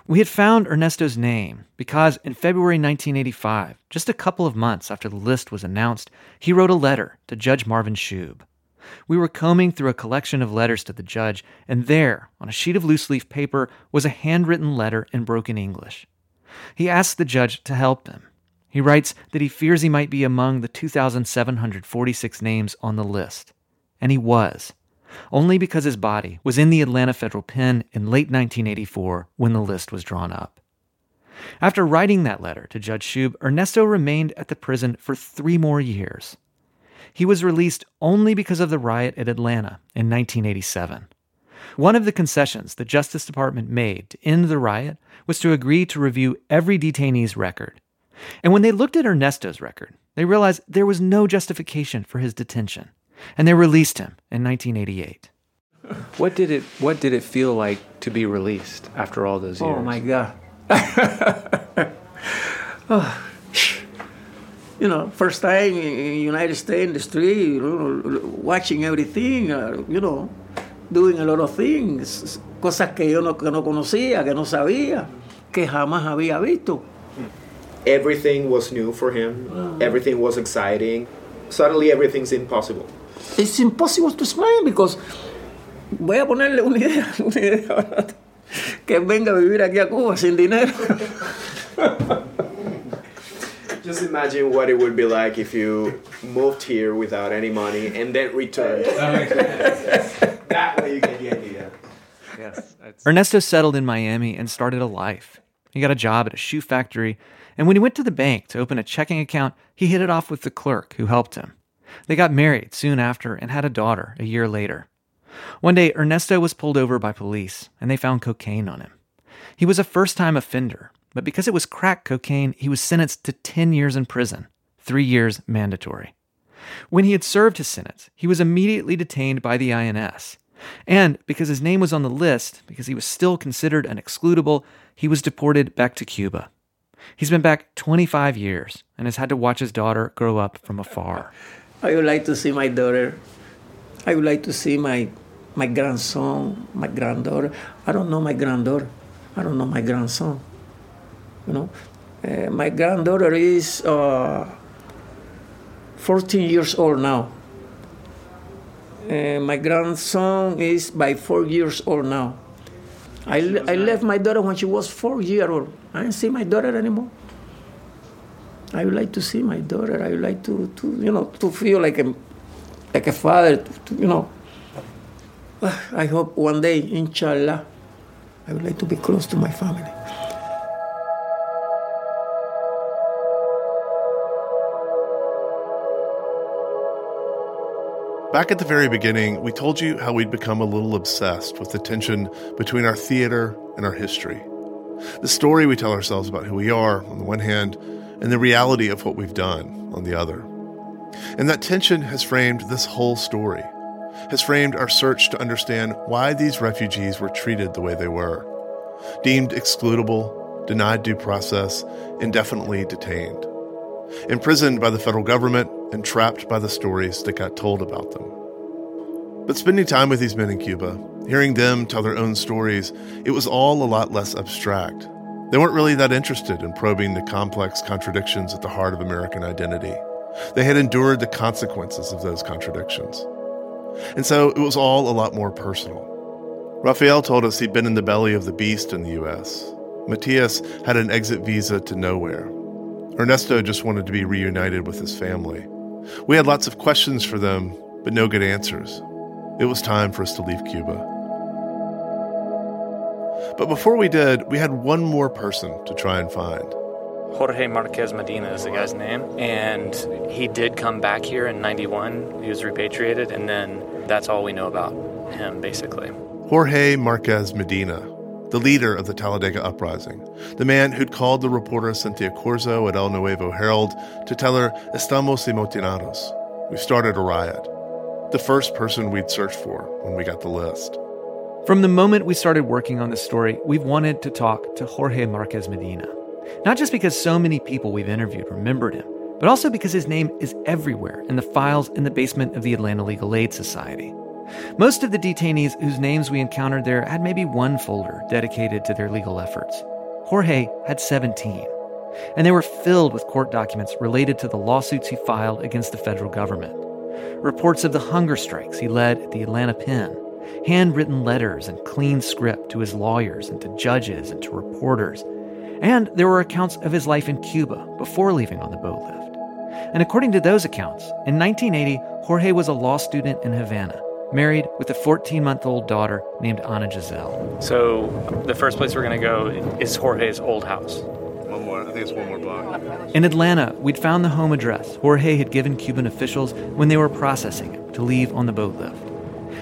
We had found Ernesto's name because in February 1985, just a couple of months after the list was announced, he wrote a letter to Judge Marvin Shoob. We were combing through a collection of letters to the judge, and there, on a sheet of loose leaf paper, was a handwritten letter in broken English. He asked the judge to help him. He writes that he fears he might be among the 2,746 names on the list. And he was, only because his body was in the Atlanta Federal Pen in late 1984 when the list was drawn up. After writing that letter to Judge Shoob, Ernesto remained at the prison for three more years. He was released only because of the riot at Atlanta in 1987. One of the concessions the Justice Department made to end the riot was to agree to review every detainee's record. And when they looked at Ernesto's record, they realized there was no justification for his detention, and they released him in 1988. What did it What did it feel like to be released after all those oh years? Oh my God. [LAUGHS] oh. You know, first time in United States in the street, you know, watching everything, uh, you know, doing a lot of things, cosas que yo no, que no conocía, que no sabía, que jamás había visto. everything was new for him, Mm. everything was exciting. Suddenly, everything's impossible. It's impossible to explain because voy a ponerle una idea, [LAUGHS] una idea que venga a vivir aquí a Cuba sin dinero. [LAUGHS] Just imagine what it would be like if you moved here without any money and then returned. [LAUGHS] that way you get the idea. Yes. Ernesto settled in Miami and started a life. He got a job at a shoe factory, and when he went to the bank to open a checking account, he hit it off with the clerk who helped him. They got married soon after and had a daughter a year later. One day, Ernesto was pulled over by police, and they found cocaine on him. He was a first time offender, but because it was crack cocaine, he was sentenced to 10 years in prison, three years mandatory. When he had served his sentence, he was immediately detained by the INS. And because his name was on the list, because he was still considered an excludable, he was deported back to Cuba. He's been back 25 years and has had to watch his daughter grow up from afar. I would like to see my daughter. I would like to see my my grandson, my granddaughter. I don't know my granddaughter. I don't know my grandson. You know, uh, my granddaughter is uh, 14 years old now. Uh, my grandson is by four years old now. I, I left my daughter when she was four years old. I didn't see my daughter anymore. I would like to see my daughter. I would like to, to you know, to feel like a, like a father. To, to, you know, [SIGHS] I hope one day, inshallah, I would like to be close to my family. Back at the very beginning, we told you how we'd become a little obsessed with the tension between our theater and our history. The story we tell ourselves about who we are, on the one hand, and the reality of what we've done, on the other. And that tension has framed this whole story, has framed our search to understand why these refugees were treated the way they were deemed excludable, denied due process, indefinitely detained, imprisoned by the federal government, and trapped by the stories that got told about them. But spending time with these men in Cuba, hearing them tell their own stories, it was all a lot less abstract. They weren't really that interested in probing the complex contradictions at the heart of American identity. They had endured the consequences of those contradictions. And so it was all a lot more personal. Rafael told us he'd been in the belly of the beast in the U.S. Matias had an exit visa to nowhere. Ernesto just wanted to be reunited with his family. We had lots of questions for them, but no good answers. It was time for us to leave Cuba. But before we did, we had one more person to try and find. Jorge Marquez Medina is the guy's name, and he did come back here in 91. He was repatriated, and then that's all we know about him, basically. Jorge Marquez Medina, the leader of the Talladega Uprising, the man who'd called the reporter Cynthia Corzo at El Nuevo Herald to tell her, Estamos emotinados. We started a riot. The first person we'd searched for when we got the list. From the moment we started working on this story, we've wanted to talk to Jorge Marquez Medina. Not just because so many people we've interviewed remembered him, but also because his name is everywhere in the files in the basement of the Atlanta Legal Aid Society. Most of the detainees whose names we encountered there had maybe one folder dedicated to their legal efforts. Jorge had 17, and they were filled with court documents related to the lawsuits he filed against the federal government. Reports of the hunger strikes he led at the Atlanta Pen, handwritten letters and clean script to his lawyers and to judges and to reporters. And there were accounts of his life in Cuba before leaving on the boat lift. And according to those accounts, in 1980, Jorge was a law student in Havana, married with a 14 month old daughter named Ana Giselle. So, the first place we're going to go is Jorge's old house. One more, I think it's one more block. In Atlanta, we'd found the home address Jorge had given Cuban officials when they were processing him to leave on the boat lift.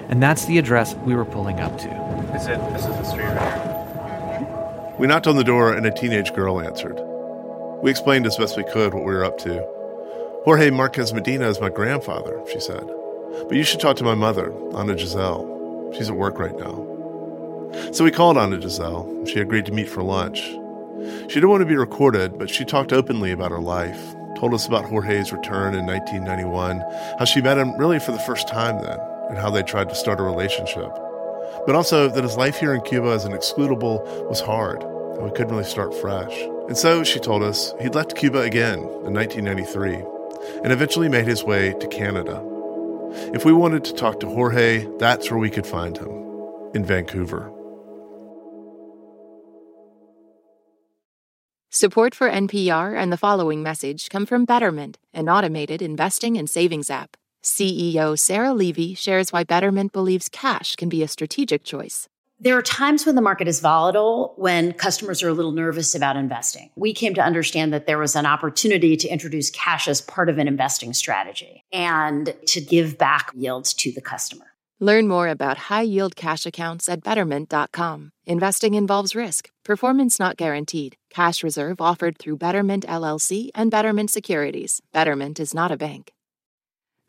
And that's the address we were pulling up to. Is it? This is the street right here. We knocked on the door and a teenage girl answered. We explained as best we could what we were up to. Jorge Marquez Medina is my grandfather, she said. But you should talk to my mother, Ana Giselle. She's at work right now. So we called Ana Giselle. She agreed to meet for lunch. She didn't want to be recorded, but she talked openly about her life, told us about Jorge's return in 1991, how she met him really for the first time then, and how they tried to start a relationship. But also that his life here in Cuba as an excludable was hard, and we couldn't really start fresh. And so, she told us, he'd left Cuba again in 1993 and eventually made his way to Canada. If we wanted to talk to Jorge, that's where we could find him in Vancouver. Support for NPR and the following message come from Betterment, an automated investing and savings app. CEO Sarah Levy shares why Betterment believes cash can be a strategic choice. There are times when the market is volatile, when customers are a little nervous about investing. We came to understand that there was an opportunity to introduce cash as part of an investing strategy and to give back yields to the customer. Learn more about high yield cash accounts at betterment.com. Investing involves risk, performance not guaranteed. Cash reserve offered through Betterment LLC and Betterment Securities. Betterment is not a bank.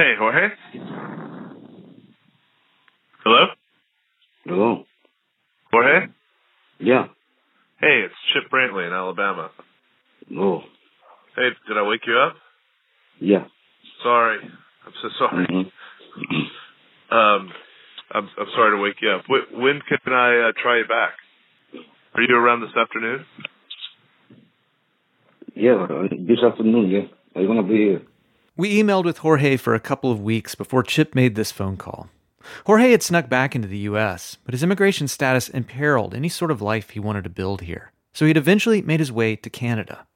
Hey, Jorge. Hello? Hello. Jorge? Yeah. Hey, it's Chip Brantley in Alabama. No. Hey, did I wake you up? Yeah. Sorry. I'm so sorry. Mm-hmm. [CLEARS THROAT] Um, I'm, I'm sorry to wake you up. When, when can I uh, try you back? Are you around this afternoon? Yeah, uh, this afternoon, yeah. I'm gonna be here. We emailed with Jorge for a couple of weeks before Chip made this phone call. Jorge had snuck back into the U.S., but his immigration status imperiled any sort of life he wanted to build here, so he'd eventually made his way to Canada.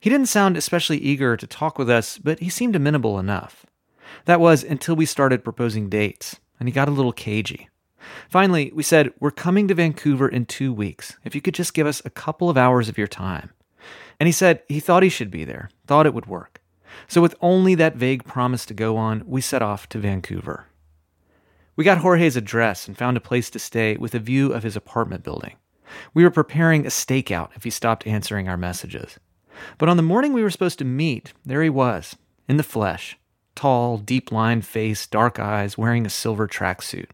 He didn't sound especially eager to talk with us, but he seemed amenable enough. That was until we started proposing dates, and he got a little cagey. Finally, we said, We're coming to Vancouver in two weeks, if you could just give us a couple of hours of your time. And he said he thought he should be there, thought it would work. So, with only that vague promise to go on, we set off to Vancouver. We got Jorge's address and found a place to stay with a view of his apartment building. We were preparing a stakeout if he stopped answering our messages. But on the morning we were supposed to meet, there he was, in the flesh, tall, deep lined face, dark eyes, wearing a silver tracksuit.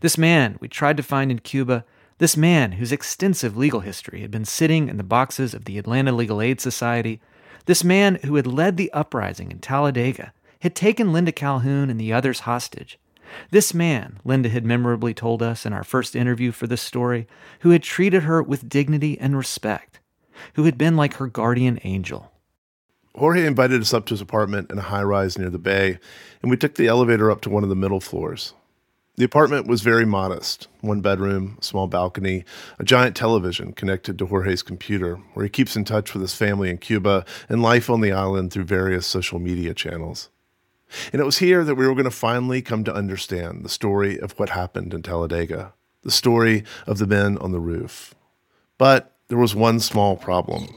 This man we tried to find in Cuba, this man whose extensive legal history had been sitting in the boxes of the Atlanta Legal Aid Society, this man who had led the uprising in Talladega, had taken Linda Calhoun and the others hostage. This man, Linda had memorably told us in our first interview for this story, who had treated her with dignity and respect, who had been like her guardian angel. Jorge invited us up to his apartment in a high rise near the bay, and we took the elevator up to one of the middle floors. The apartment was very modest one bedroom, small balcony, a giant television connected to Jorge's computer, where he keeps in touch with his family in Cuba and life on the island through various social media channels. And it was here that we were going to finally come to understand the story of what happened in Talladega, the story of the men on the roof. But there was one small problem.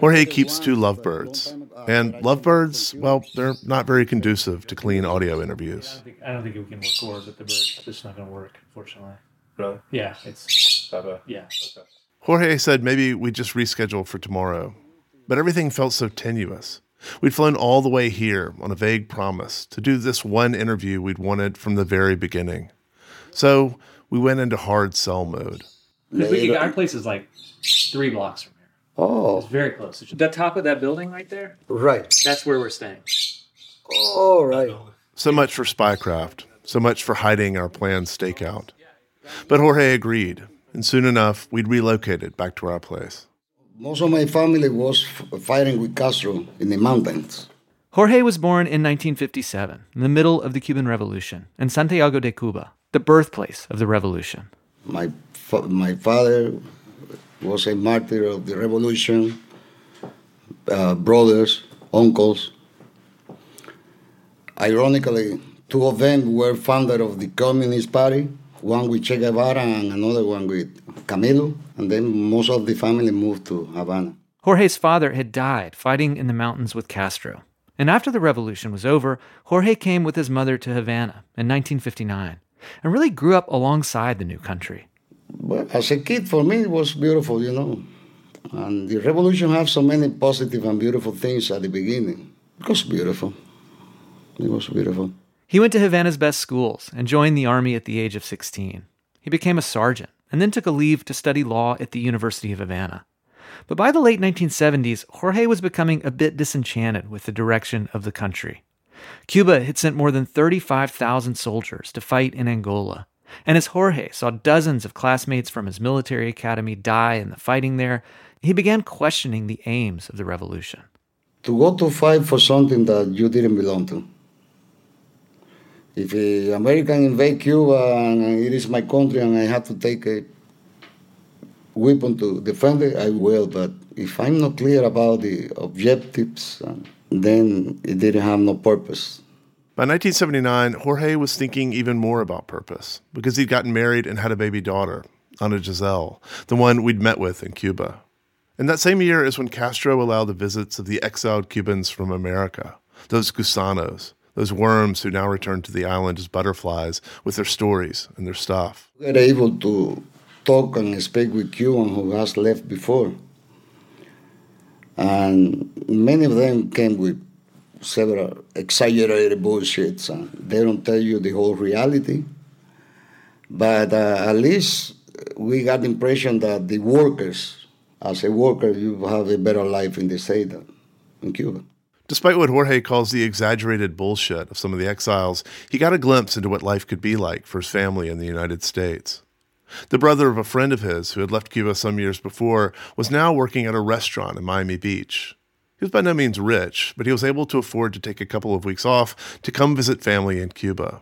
Jorge keeps two lovebirds. And lovebirds, well, they're not very conducive to clean audio interviews. I don't think we can record with the bird. It's not going to work, unfortunately. Really? Yeah, it's. Yeah. Jorge said maybe we just reschedule for tomorrow. But everything felt so tenuous. We'd flown all the way here on a vague promise to do this one interview we'd wanted from the very beginning. So we went into hard sell mode. We could, our place is like three blocks from here. Oh. It's very close. It's the top of that building right there. Right. That's where we're staying. Oh, right. So much for spycraft, so much for hiding our planned stakeout. But Jorge agreed, and soon enough, we'd relocated back to our place. Most of my family was fighting with Castro in the mountains. Jorge was born in 1957, in the middle of the Cuban Revolution, in Santiago de Cuba, the birthplace of the revolution. My, fa- my father was a martyr of the revolution, uh, brothers, uncles. Ironically, two of them were founder of the Communist Party, one with Che Guevara and another one with Camilo, and then most of the family moved to Havana. Jorge's father had died fighting in the mountains with Castro. And after the revolution was over, Jorge came with his mother to Havana in 1959 and really grew up alongside the new country. Well, as a kid, for me, it was beautiful, you know. And the revolution had so many positive and beautiful things at the beginning. It was beautiful. It was beautiful. He went to Havana's best schools and joined the army at the age of 16. He became a sergeant and then took a leave to study law at the University of Havana. But by the late 1970s, Jorge was becoming a bit disenchanted with the direction of the country. Cuba had sent more than 35,000 soldiers to fight in Angola. And as Jorge saw dozens of classmates from his military academy die in the fighting there, he began questioning the aims of the revolution. To go to fight for something that you didn't belong to. If the American invade Cuba and it is my country and I have to take a weapon to defend it, I will. But if I'm not clear about the objectives, then it didn't have no purpose. By 1979, Jorge was thinking even more about purpose because he'd gotten married and had a baby daughter, Ana Giselle, the one we'd met with in Cuba. And that same year is when Castro allowed the visits of the exiled Cubans from America, those gusanos, those worms who now return to the island as butterflies with their stories and their stuff. We were able to talk and speak with Cuban who has left before. And many of them came with several exaggerated bullshits. And they don't tell you the whole reality. But uh, at least we got the impression that the workers, as a worker, you have a better life in the state in Cuba. Despite what Jorge calls the exaggerated bullshit of some of the exiles, he got a glimpse into what life could be like for his family in the United States. The brother of a friend of his who had left Cuba some years before was now working at a restaurant in Miami Beach. He was by no means rich, but he was able to afford to take a couple of weeks off to come visit family in Cuba.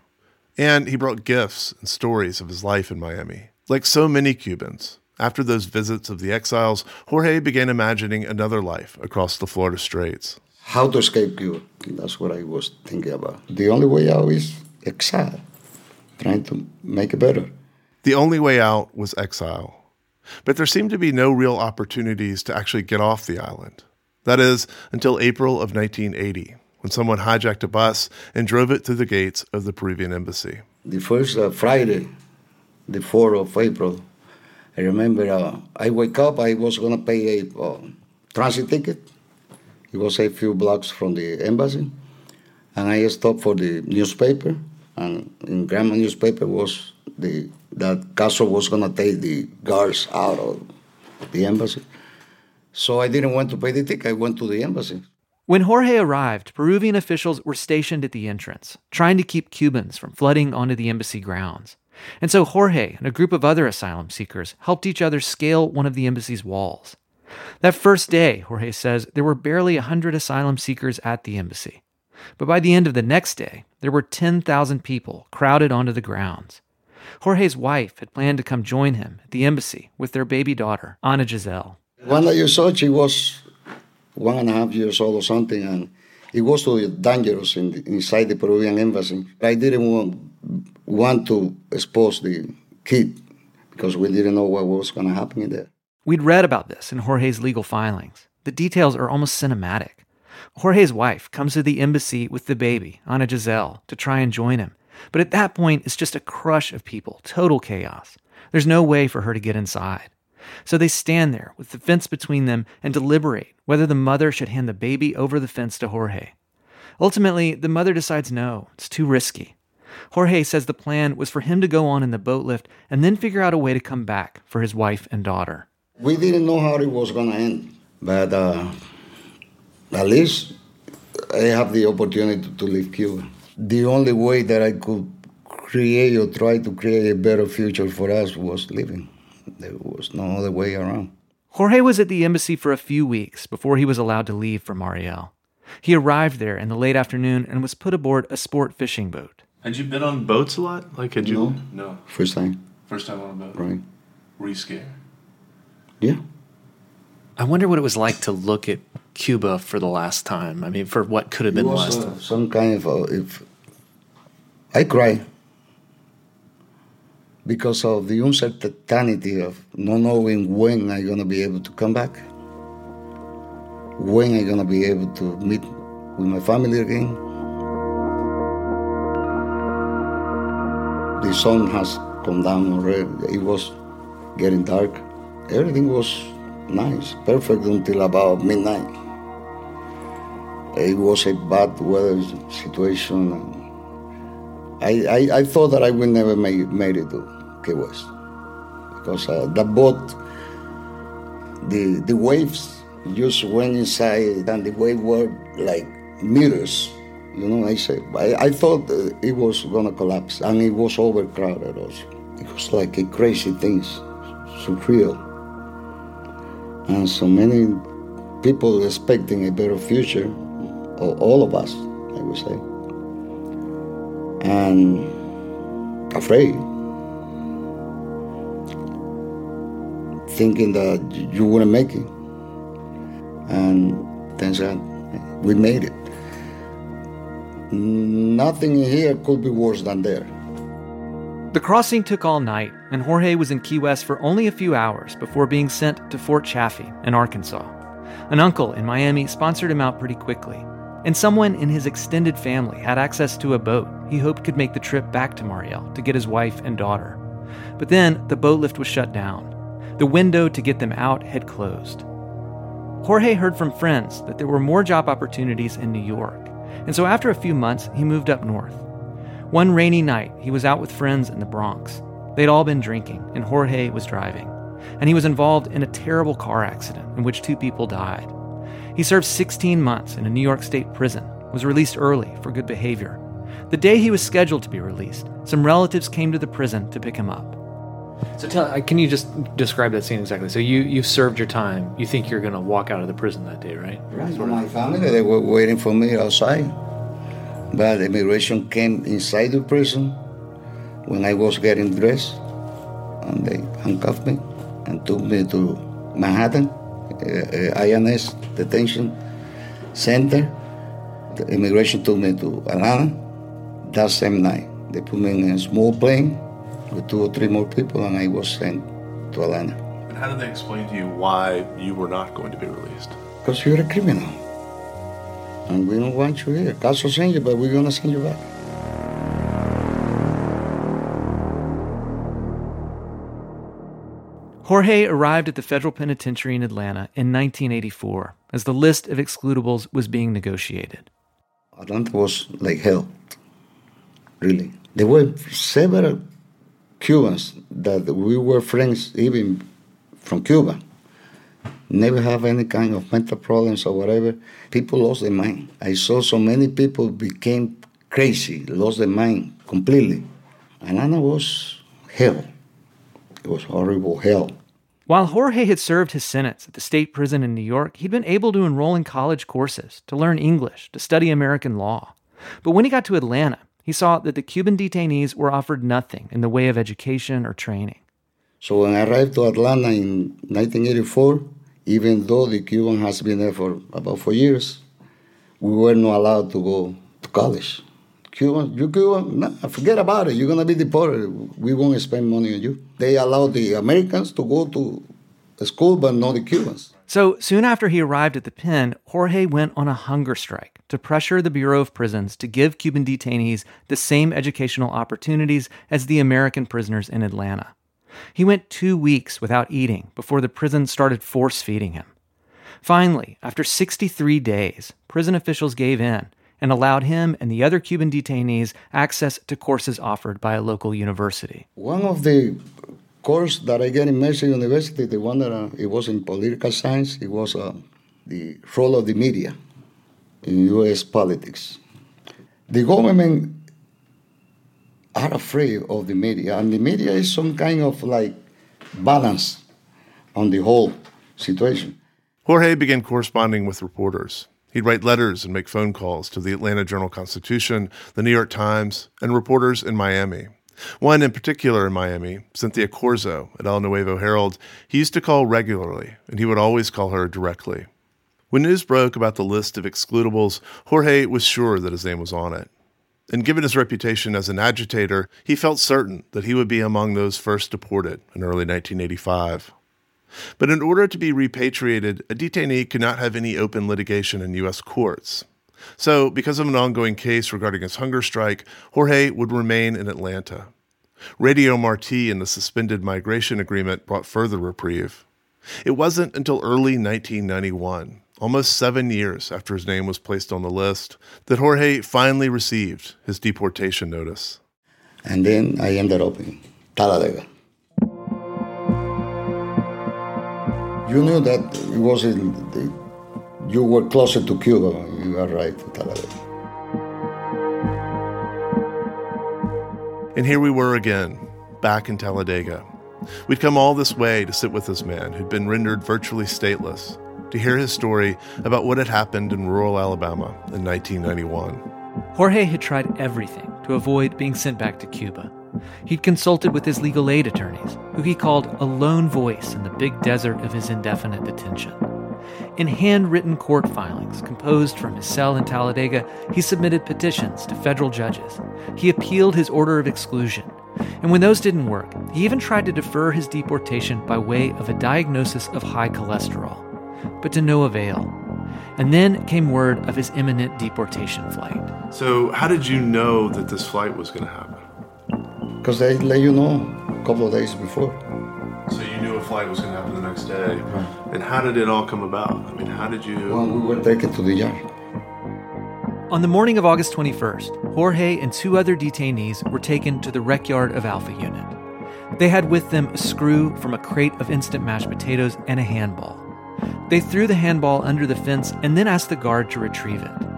And he brought gifts and stories of his life in Miami. Like so many Cubans, after those visits of the exiles, Jorge began imagining another life across the Florida Straits. How to escape Cuba. That's what I was thinking about. The only way out is exile, trying to make it better. The only way out was exile. But there seemed to be no real opportunities to actually get off the island. That is, until April of 1980, when someone hijacked a bus and drove it through the gates of the Peruvian embassy. The first uh, Friday, the 4th of April, I remember uh, I wake up, I was going to pay a uh, transit ticket. It was a few blocks from the embassy. And I stopped for the newspaper. And in Granma newspaper was the that Castro was going to take the guards out of the embassy. So I didn't want to pay the ticket. I went to the embassy. When Jorge arrived, Peruvian officials were stationed at the entrance, trying to keep Cubans from flooding onto the embassy grounds. And so Jorge and a group of other asylum seekers helped each other scale one of the embassy's walls. That first day, Jorge says, there were barely 100 asylum seekers at the embassy. But by the end of the next day, there were 10,000 people crowded onto the grounds. Jorge's wife had planned to come join him at the embassy with their baby daughter, Ana Giselle. When I saw she was one and a half years old or something, and it was too dangerous in the, inside the Peruvian embassy. I didn't want, want to expose the kid because we didn't know what was going to happen in there. We'd read about this in Jorge's legal filings. The details are almost cinematic. Jorge's wife comes to the embassy with the baby, Ana Giselle, to try and join him. But at that point, it's just a crush of people, total chaos. There's no way for her to get inside. So they stand there with the fence between them and deliberate whether the mother should hand the baby over the fence to Jorge. Ultimately, the mother decides no, it's too risky. Jorge says the plan was for him to go on in the boat lift and then figure out a way to come back for his wife and daughter. We didn't know how it was going to end, but uh, at least I have the opportunity to leave Cuba. The only way that I could create or try to create a better future for us was living. There was no other way around. Jorge was at the embassy for a few weeks before he was allowed to leave for Mariel. He arrived there in the late afternoon and was put aboard a sport fishing boat. Had you been on boats a lot? Like, had you? No. No. First time. First time on a boat. Right. Were you scared? Yeah. I wonder what it was like to look at Cuba for the last time. I mean, for what could have been the last uh, time. some kind of uh, if I cry because of the uncertainty of not knowing when I'm gonna be able to come back, when I'm gonna be able to meet with my family again. The sun has come down already. It was getting dark. Everything was nice, perfect until about midnight. It was a bad weather situation. I, I, I thought that I would never make, made it to Key West because uh, the boat, the, the waves just went inside and the waves were like meters. You know, I said, I, I thought it was gonna collapse and it was overcrowded also. It was like a crazy thing, surreal. And so many people expecting a better future, all of us, I would say, and afraid, thinking that you wouldn't make it. And turns out we made it. Nothing here could be worse than there. The crossing took all night, and Jorge was in Key West for only a few hours before being sent to Fort Chaffee in Arkansas. An uncle in Miami sponsored him out pretty quickly, and someone in his extended family had access to a boat he hoped could make the trip back to Mariel to get his wife and daughter. But then the boat lift was shut down. The window to get them out had closed. Jorge heard from friends that there were more job opportunities in New York, and so after a few months, he moved up north. One rainy night, he was out with friends in the Bronx. They'd all been drinking, and Jorge was driving. And he was involved in a terrible car accident in which two people died. He served 16 months in a New York State prison, was released early for good behavior. The day he was scheduled to be released, some relatives came to the prison to pick him up. So tell, can you just describe that scene exactly? So you you've served your time. You think you're going to walk out of the prison that day, right? Right. My family, they were waiting for me outside. But immigration came inside the prison when I was getting dressed, and they handcuffed me and took me to Manhattan, uh, uh, INS detention center. The immigration took me to Atlanta that same night. They put me in a small plane with two or three more people, and I was sent to Atlanta. And how did they explain to you why you were not going to be released? Because you're a criminal. And we don't want you here. Caso send you, but we're going to send you back. Jorge arrived at the federal penitentiary in Atlanta in 1984 as the list of excludables was being negotiated. Atlanta was like hell, really. There were several Cubans that we were friends even from Cuba. Never have any kind of mental problems or whatever. People lost their mind. I saw so many people became crazy, lost their mind completely. Atlanta was hell. It was horrible hell. While Jorge had served his sentence at the state prison in New York, he'd been able to enroll in college courses, to learn English, to study American law. But when he got to Atlanta, he saw that the Cuban detainees were offered nothing in the way of education or training. So when I arrived to Atlanta in 1984, even though the Cuban has been there for about four years, we were not allowed to go to college. Cuban, you Cuban, no, forget about it. You're gonna be deported. We won't spend money on you. They allowed the Americans to go to school, but not the Cubans. So soon after he arrived at the pen, Jorge went on a hunger strike to pressure the Bureau of Prisons to give Cuban detainees the same educational opportunities as the American prisoners in Atlanta. He went two weeks without eating before the prison started force feeding him. Finally, after 63 days, prison officials gave in and allowed him and the other Cuban detainees access to courses offered by a local university. One of the course that I get in Mercer University, the one that uh, it was in political science, it was uh, the role of the media in U.S. politics. The government are afraid of the media, and the media is some kind of like balance on the whole situation. Jorge began corresponding with reporters. He'd write letters and make phone calls to the Atlanta Journal Constitution, the New York Times, and reporters in Miami. One in particular in Miami, Cynthia Corzo at El Nuevo Herald, he used to call regularly, and he would always call her directly. When news broke about the list of excludables, Jorge was sure that his name was on it. And given his reputation as an agitator, he felt certain that he would be among those first deported in early 1985. But in order to be repatriated, a detainee could not have any open litigation in U.S. courts. So, because of an ongoing case regarding his hunger strike, Jorge would remain in Atlanta. Radio Marti and the suspended migration agreement brought further reprieve. It wasn't until early 1991, almost seven years after his name was placed on the list, that Jorge finally received his deportation notice. And then I ended up in Talladega. You knew that it was the, you were closer to Cuba. You are right, in Talladega. And here we were again, back in Talladega. We'd come all this way to sit with this man who'd been rendered virtually stateless, to hear his story about what had happened in rural Alabama in 1991. Jorge had tried everything to avoid being sent back to Cuba. He'd consulted with his legal aid attorneys, who he called a lone voice in the big desert of his indefinite detention. In handwritten court filings composed from his cell in Talladega, he submitted petitions to federal judges. He appealed his order of exclusion. And when those didn't work, he even tried to defer his deportation by way of a diagnosis of high cholesterol. But to no avail. And then came word of his imminent deportation flight. So, how did you know that this flight was going to happen? Because they let you know a couple of days before. So you knew a flight was going to happen the next day. Right. And how did it all come about? I mean, how did you? Well, we were taken to the yard. On the morning of August 21st, Jorge and two other detainees were taken to the rec yard of Alpha Unit. They had with them a screw from a crate of instant mashed potatoes and a handball. They threw the handball under the fence and then asked the guard to retrieve it.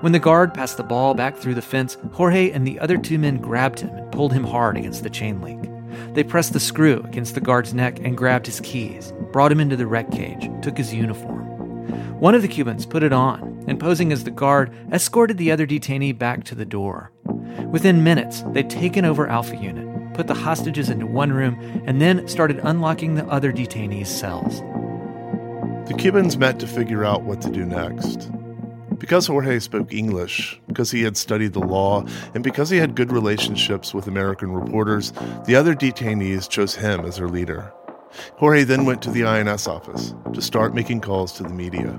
When the guard passed the ball back through the fence, Jorge and the other two men grabbed him and pulled him hard against the chain link. They pressed the screw against the guard's neck and grabbed his keys, brought him into the rec cage, took his uniform. One of the Cubans put it on and, posing as the guard, escorted the other detainee back to the door. Within minutes, they'd taken over Alpha Unit, put the hostages into one room, and then started unlocking the other detainees' cells. The Cubans met to figure out what to do next. Because Jorge spoke English, because he had studied the law, and because he had good relationships with American reporters, the other detainees chose him as their leader. Jorge then went to the INS office to start making calls to the media.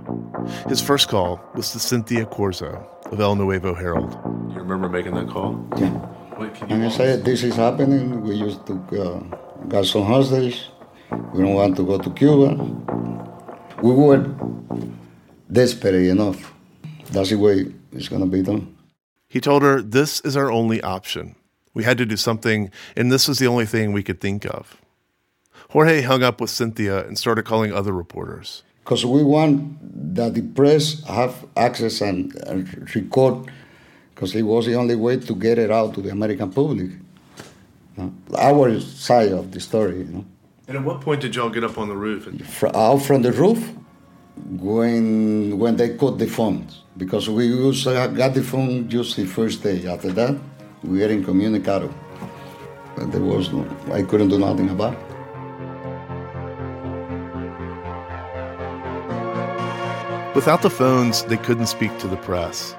His first call was to Cynthia Corzo of El Nuevo Herald. Do you remember making that call? Yeah. and I said, This is happening. We used to uh, got some hostage. We don't want to go to Cuba. We were desperate enough that's the way it's going to be done. He told her, This is our only option. We had to do something, and this was the only thing we could think of. Jorge hung up with Cynthia and started calling other reporters. Because we want that the press have access and, and record, because it was the only way to get it out to the American public. You know? Our side of the story, you know. And at what point did y'all get up on the roof? And- out from the roof, when when they cut the phones because we used, uh, got the phone just the first day. After that, we were incommunicado. But there was no, I couldn't do nothing about it. Without the phones, they couldn't speak to the press.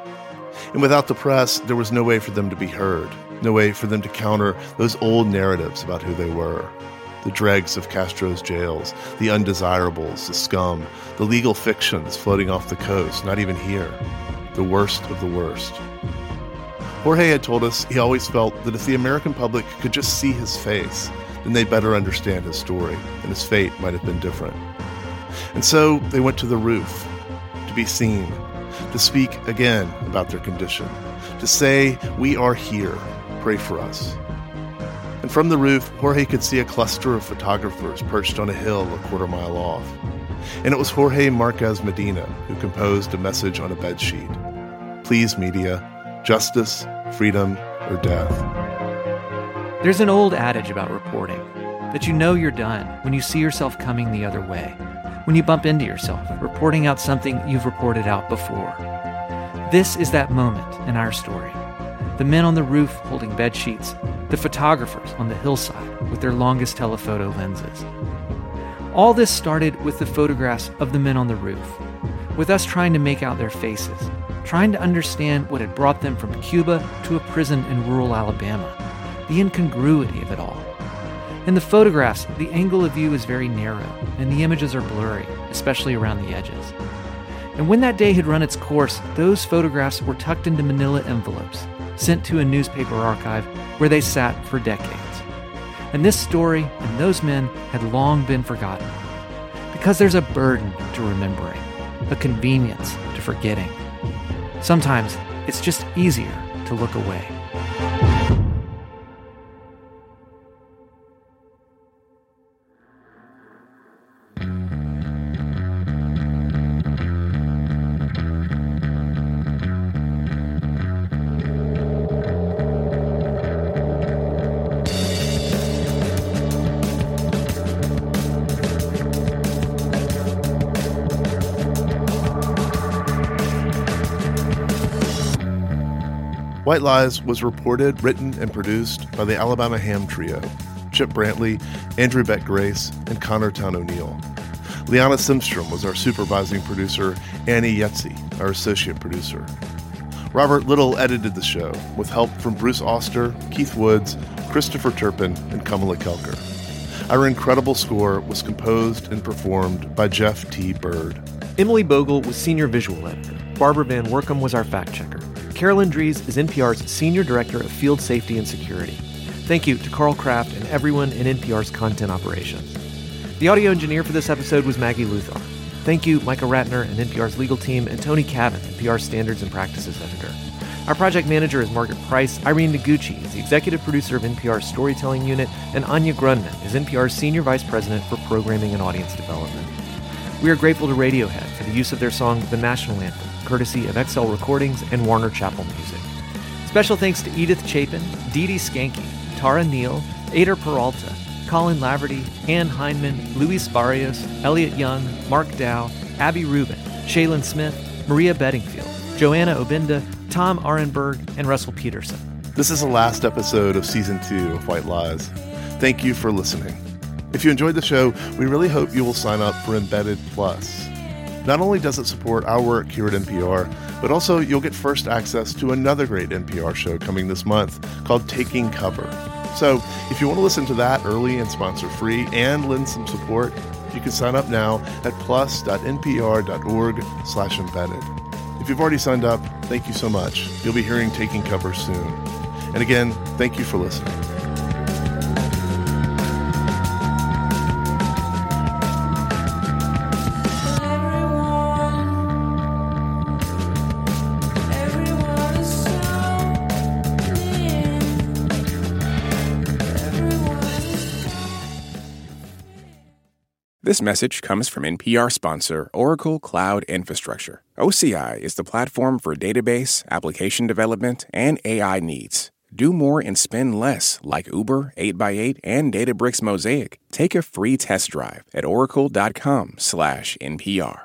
And without the press, there was no way for them to be heard, no way for them to counter those old narratives about who they were the dregs of Castro's jails, the undesirables, the scum, the legal fictions floating off the coast, not even here, the worst of the worst. Jorge had told us he always felt that if the American public could just see his face, then they'd better understand his story, and his fate might have been different. And so they went to the roof to be seen, to speak again about their condition, to say, We are here, pray for us. And from the roof, Jorge could see a cluster of photographers perched on a hill a quarter mile off. And it was Jorge Marquez Medina who composed a message on a bedsheet Please, media, justice, freedom, or death. There's an old adage about reporting that you know you're done when you see yourself coming the other way, when you bump into yourself, reporting out something you've reported out before. This is that moment in our story. The men on the roof holding bed sheets, the photographers on the hillside with their longest telephoto lenses. All this started with the photographs of the men on the roof, with us trying to make out their faces, trying to understand what had brought them from Cuba to a prison in rural Alabama, the incongruity of it all. In the photographs, the angle of view is very narrow, and the images are blurry, especially around the edges. And when that day had run its course, those photographs were tucked into manila envelopes, sent to a newspaper archive where they sat for decades. And this story and those men had long been forgotten. Because there's a burden to remembering, a convenience to forgetting. Sometimes it's just easier to look away. White Lies was reported, written, and produced by the Alabama Ham Trio Chip Brantley, Andrew Beck Grace, and Connor Towne O'Neill. Liana Simstrom was our supervising producer, Annie Yetzi, our associate producer. Robert Little edited the show with help from Bruce Auster, Keith Woods, Christopher Turpin, and Kamala Kelkar. Our incredible score was composed and performed by Jeff T. Byrd. Emily Bogle was senior visual editor. Barbara Van Woerkom was our fact checker. Caroline Drees is NPR's Senior Director of Field Safety and Security. Thank you to Carl Kraft and everyone in NPR's content operations. The audio engineer for this episode was Maggie Luthar. Thank you, Micah Ratner and NPR's legal team, and Tony Cavin, NPR Standards and Practices Editor. Our project manager is Margaret Price. Irene Noguchi is the executive producer of NPR's Storytelling Unit, and Anya Grundmann is NPR's Senior Vice President for Programming and Audience Development. We are grateful to Radiohead for the use of their song The National Anthem courtesy of XL Recordings and Warner Chappell Music. Special thanks to Edith Chapin, Dee Dee Skanke, Tara Neal, Ader Peralta, Colin Laverty, Ann Heineman, Luis Barrios, Elliot Young, Mark Dow, Abby Rubin, Shaylin Smith, Maria Bedingfield, Joanna Obinda, Tom Arenberg, and Russell Peterson. This is the last episode of season two of White Lies. Thank you for listening. If you enjoyed the show, we really hope you will sign up for Embedded Plus. Not only does it support our work here at NPR, but also you'll get first access to another great NPR show coming this month called Taking Cover. So if you want to listen to that early and sponsor free and lend some support, you can sign up now at plus.npr.org slash embedded. If you've already signed up, thank you so much. You'll be hearing Taking Cover soon. And again, thank you for listening. This message comes from NPR sponsor Oracle Cloud Infrastructure. OCI is the platform for database, application development, and AI needs. Do more and spend less like Uber, 8x8, and Databricks Mosaic. Take a free test drive at oracle.com/npr.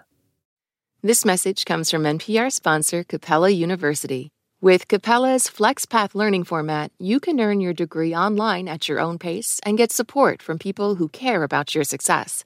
This message comes from NPR sponsor Capella University. With Capella's FlexPath learning format, you can earn your degree online at your own pace and get support from people who care about your success.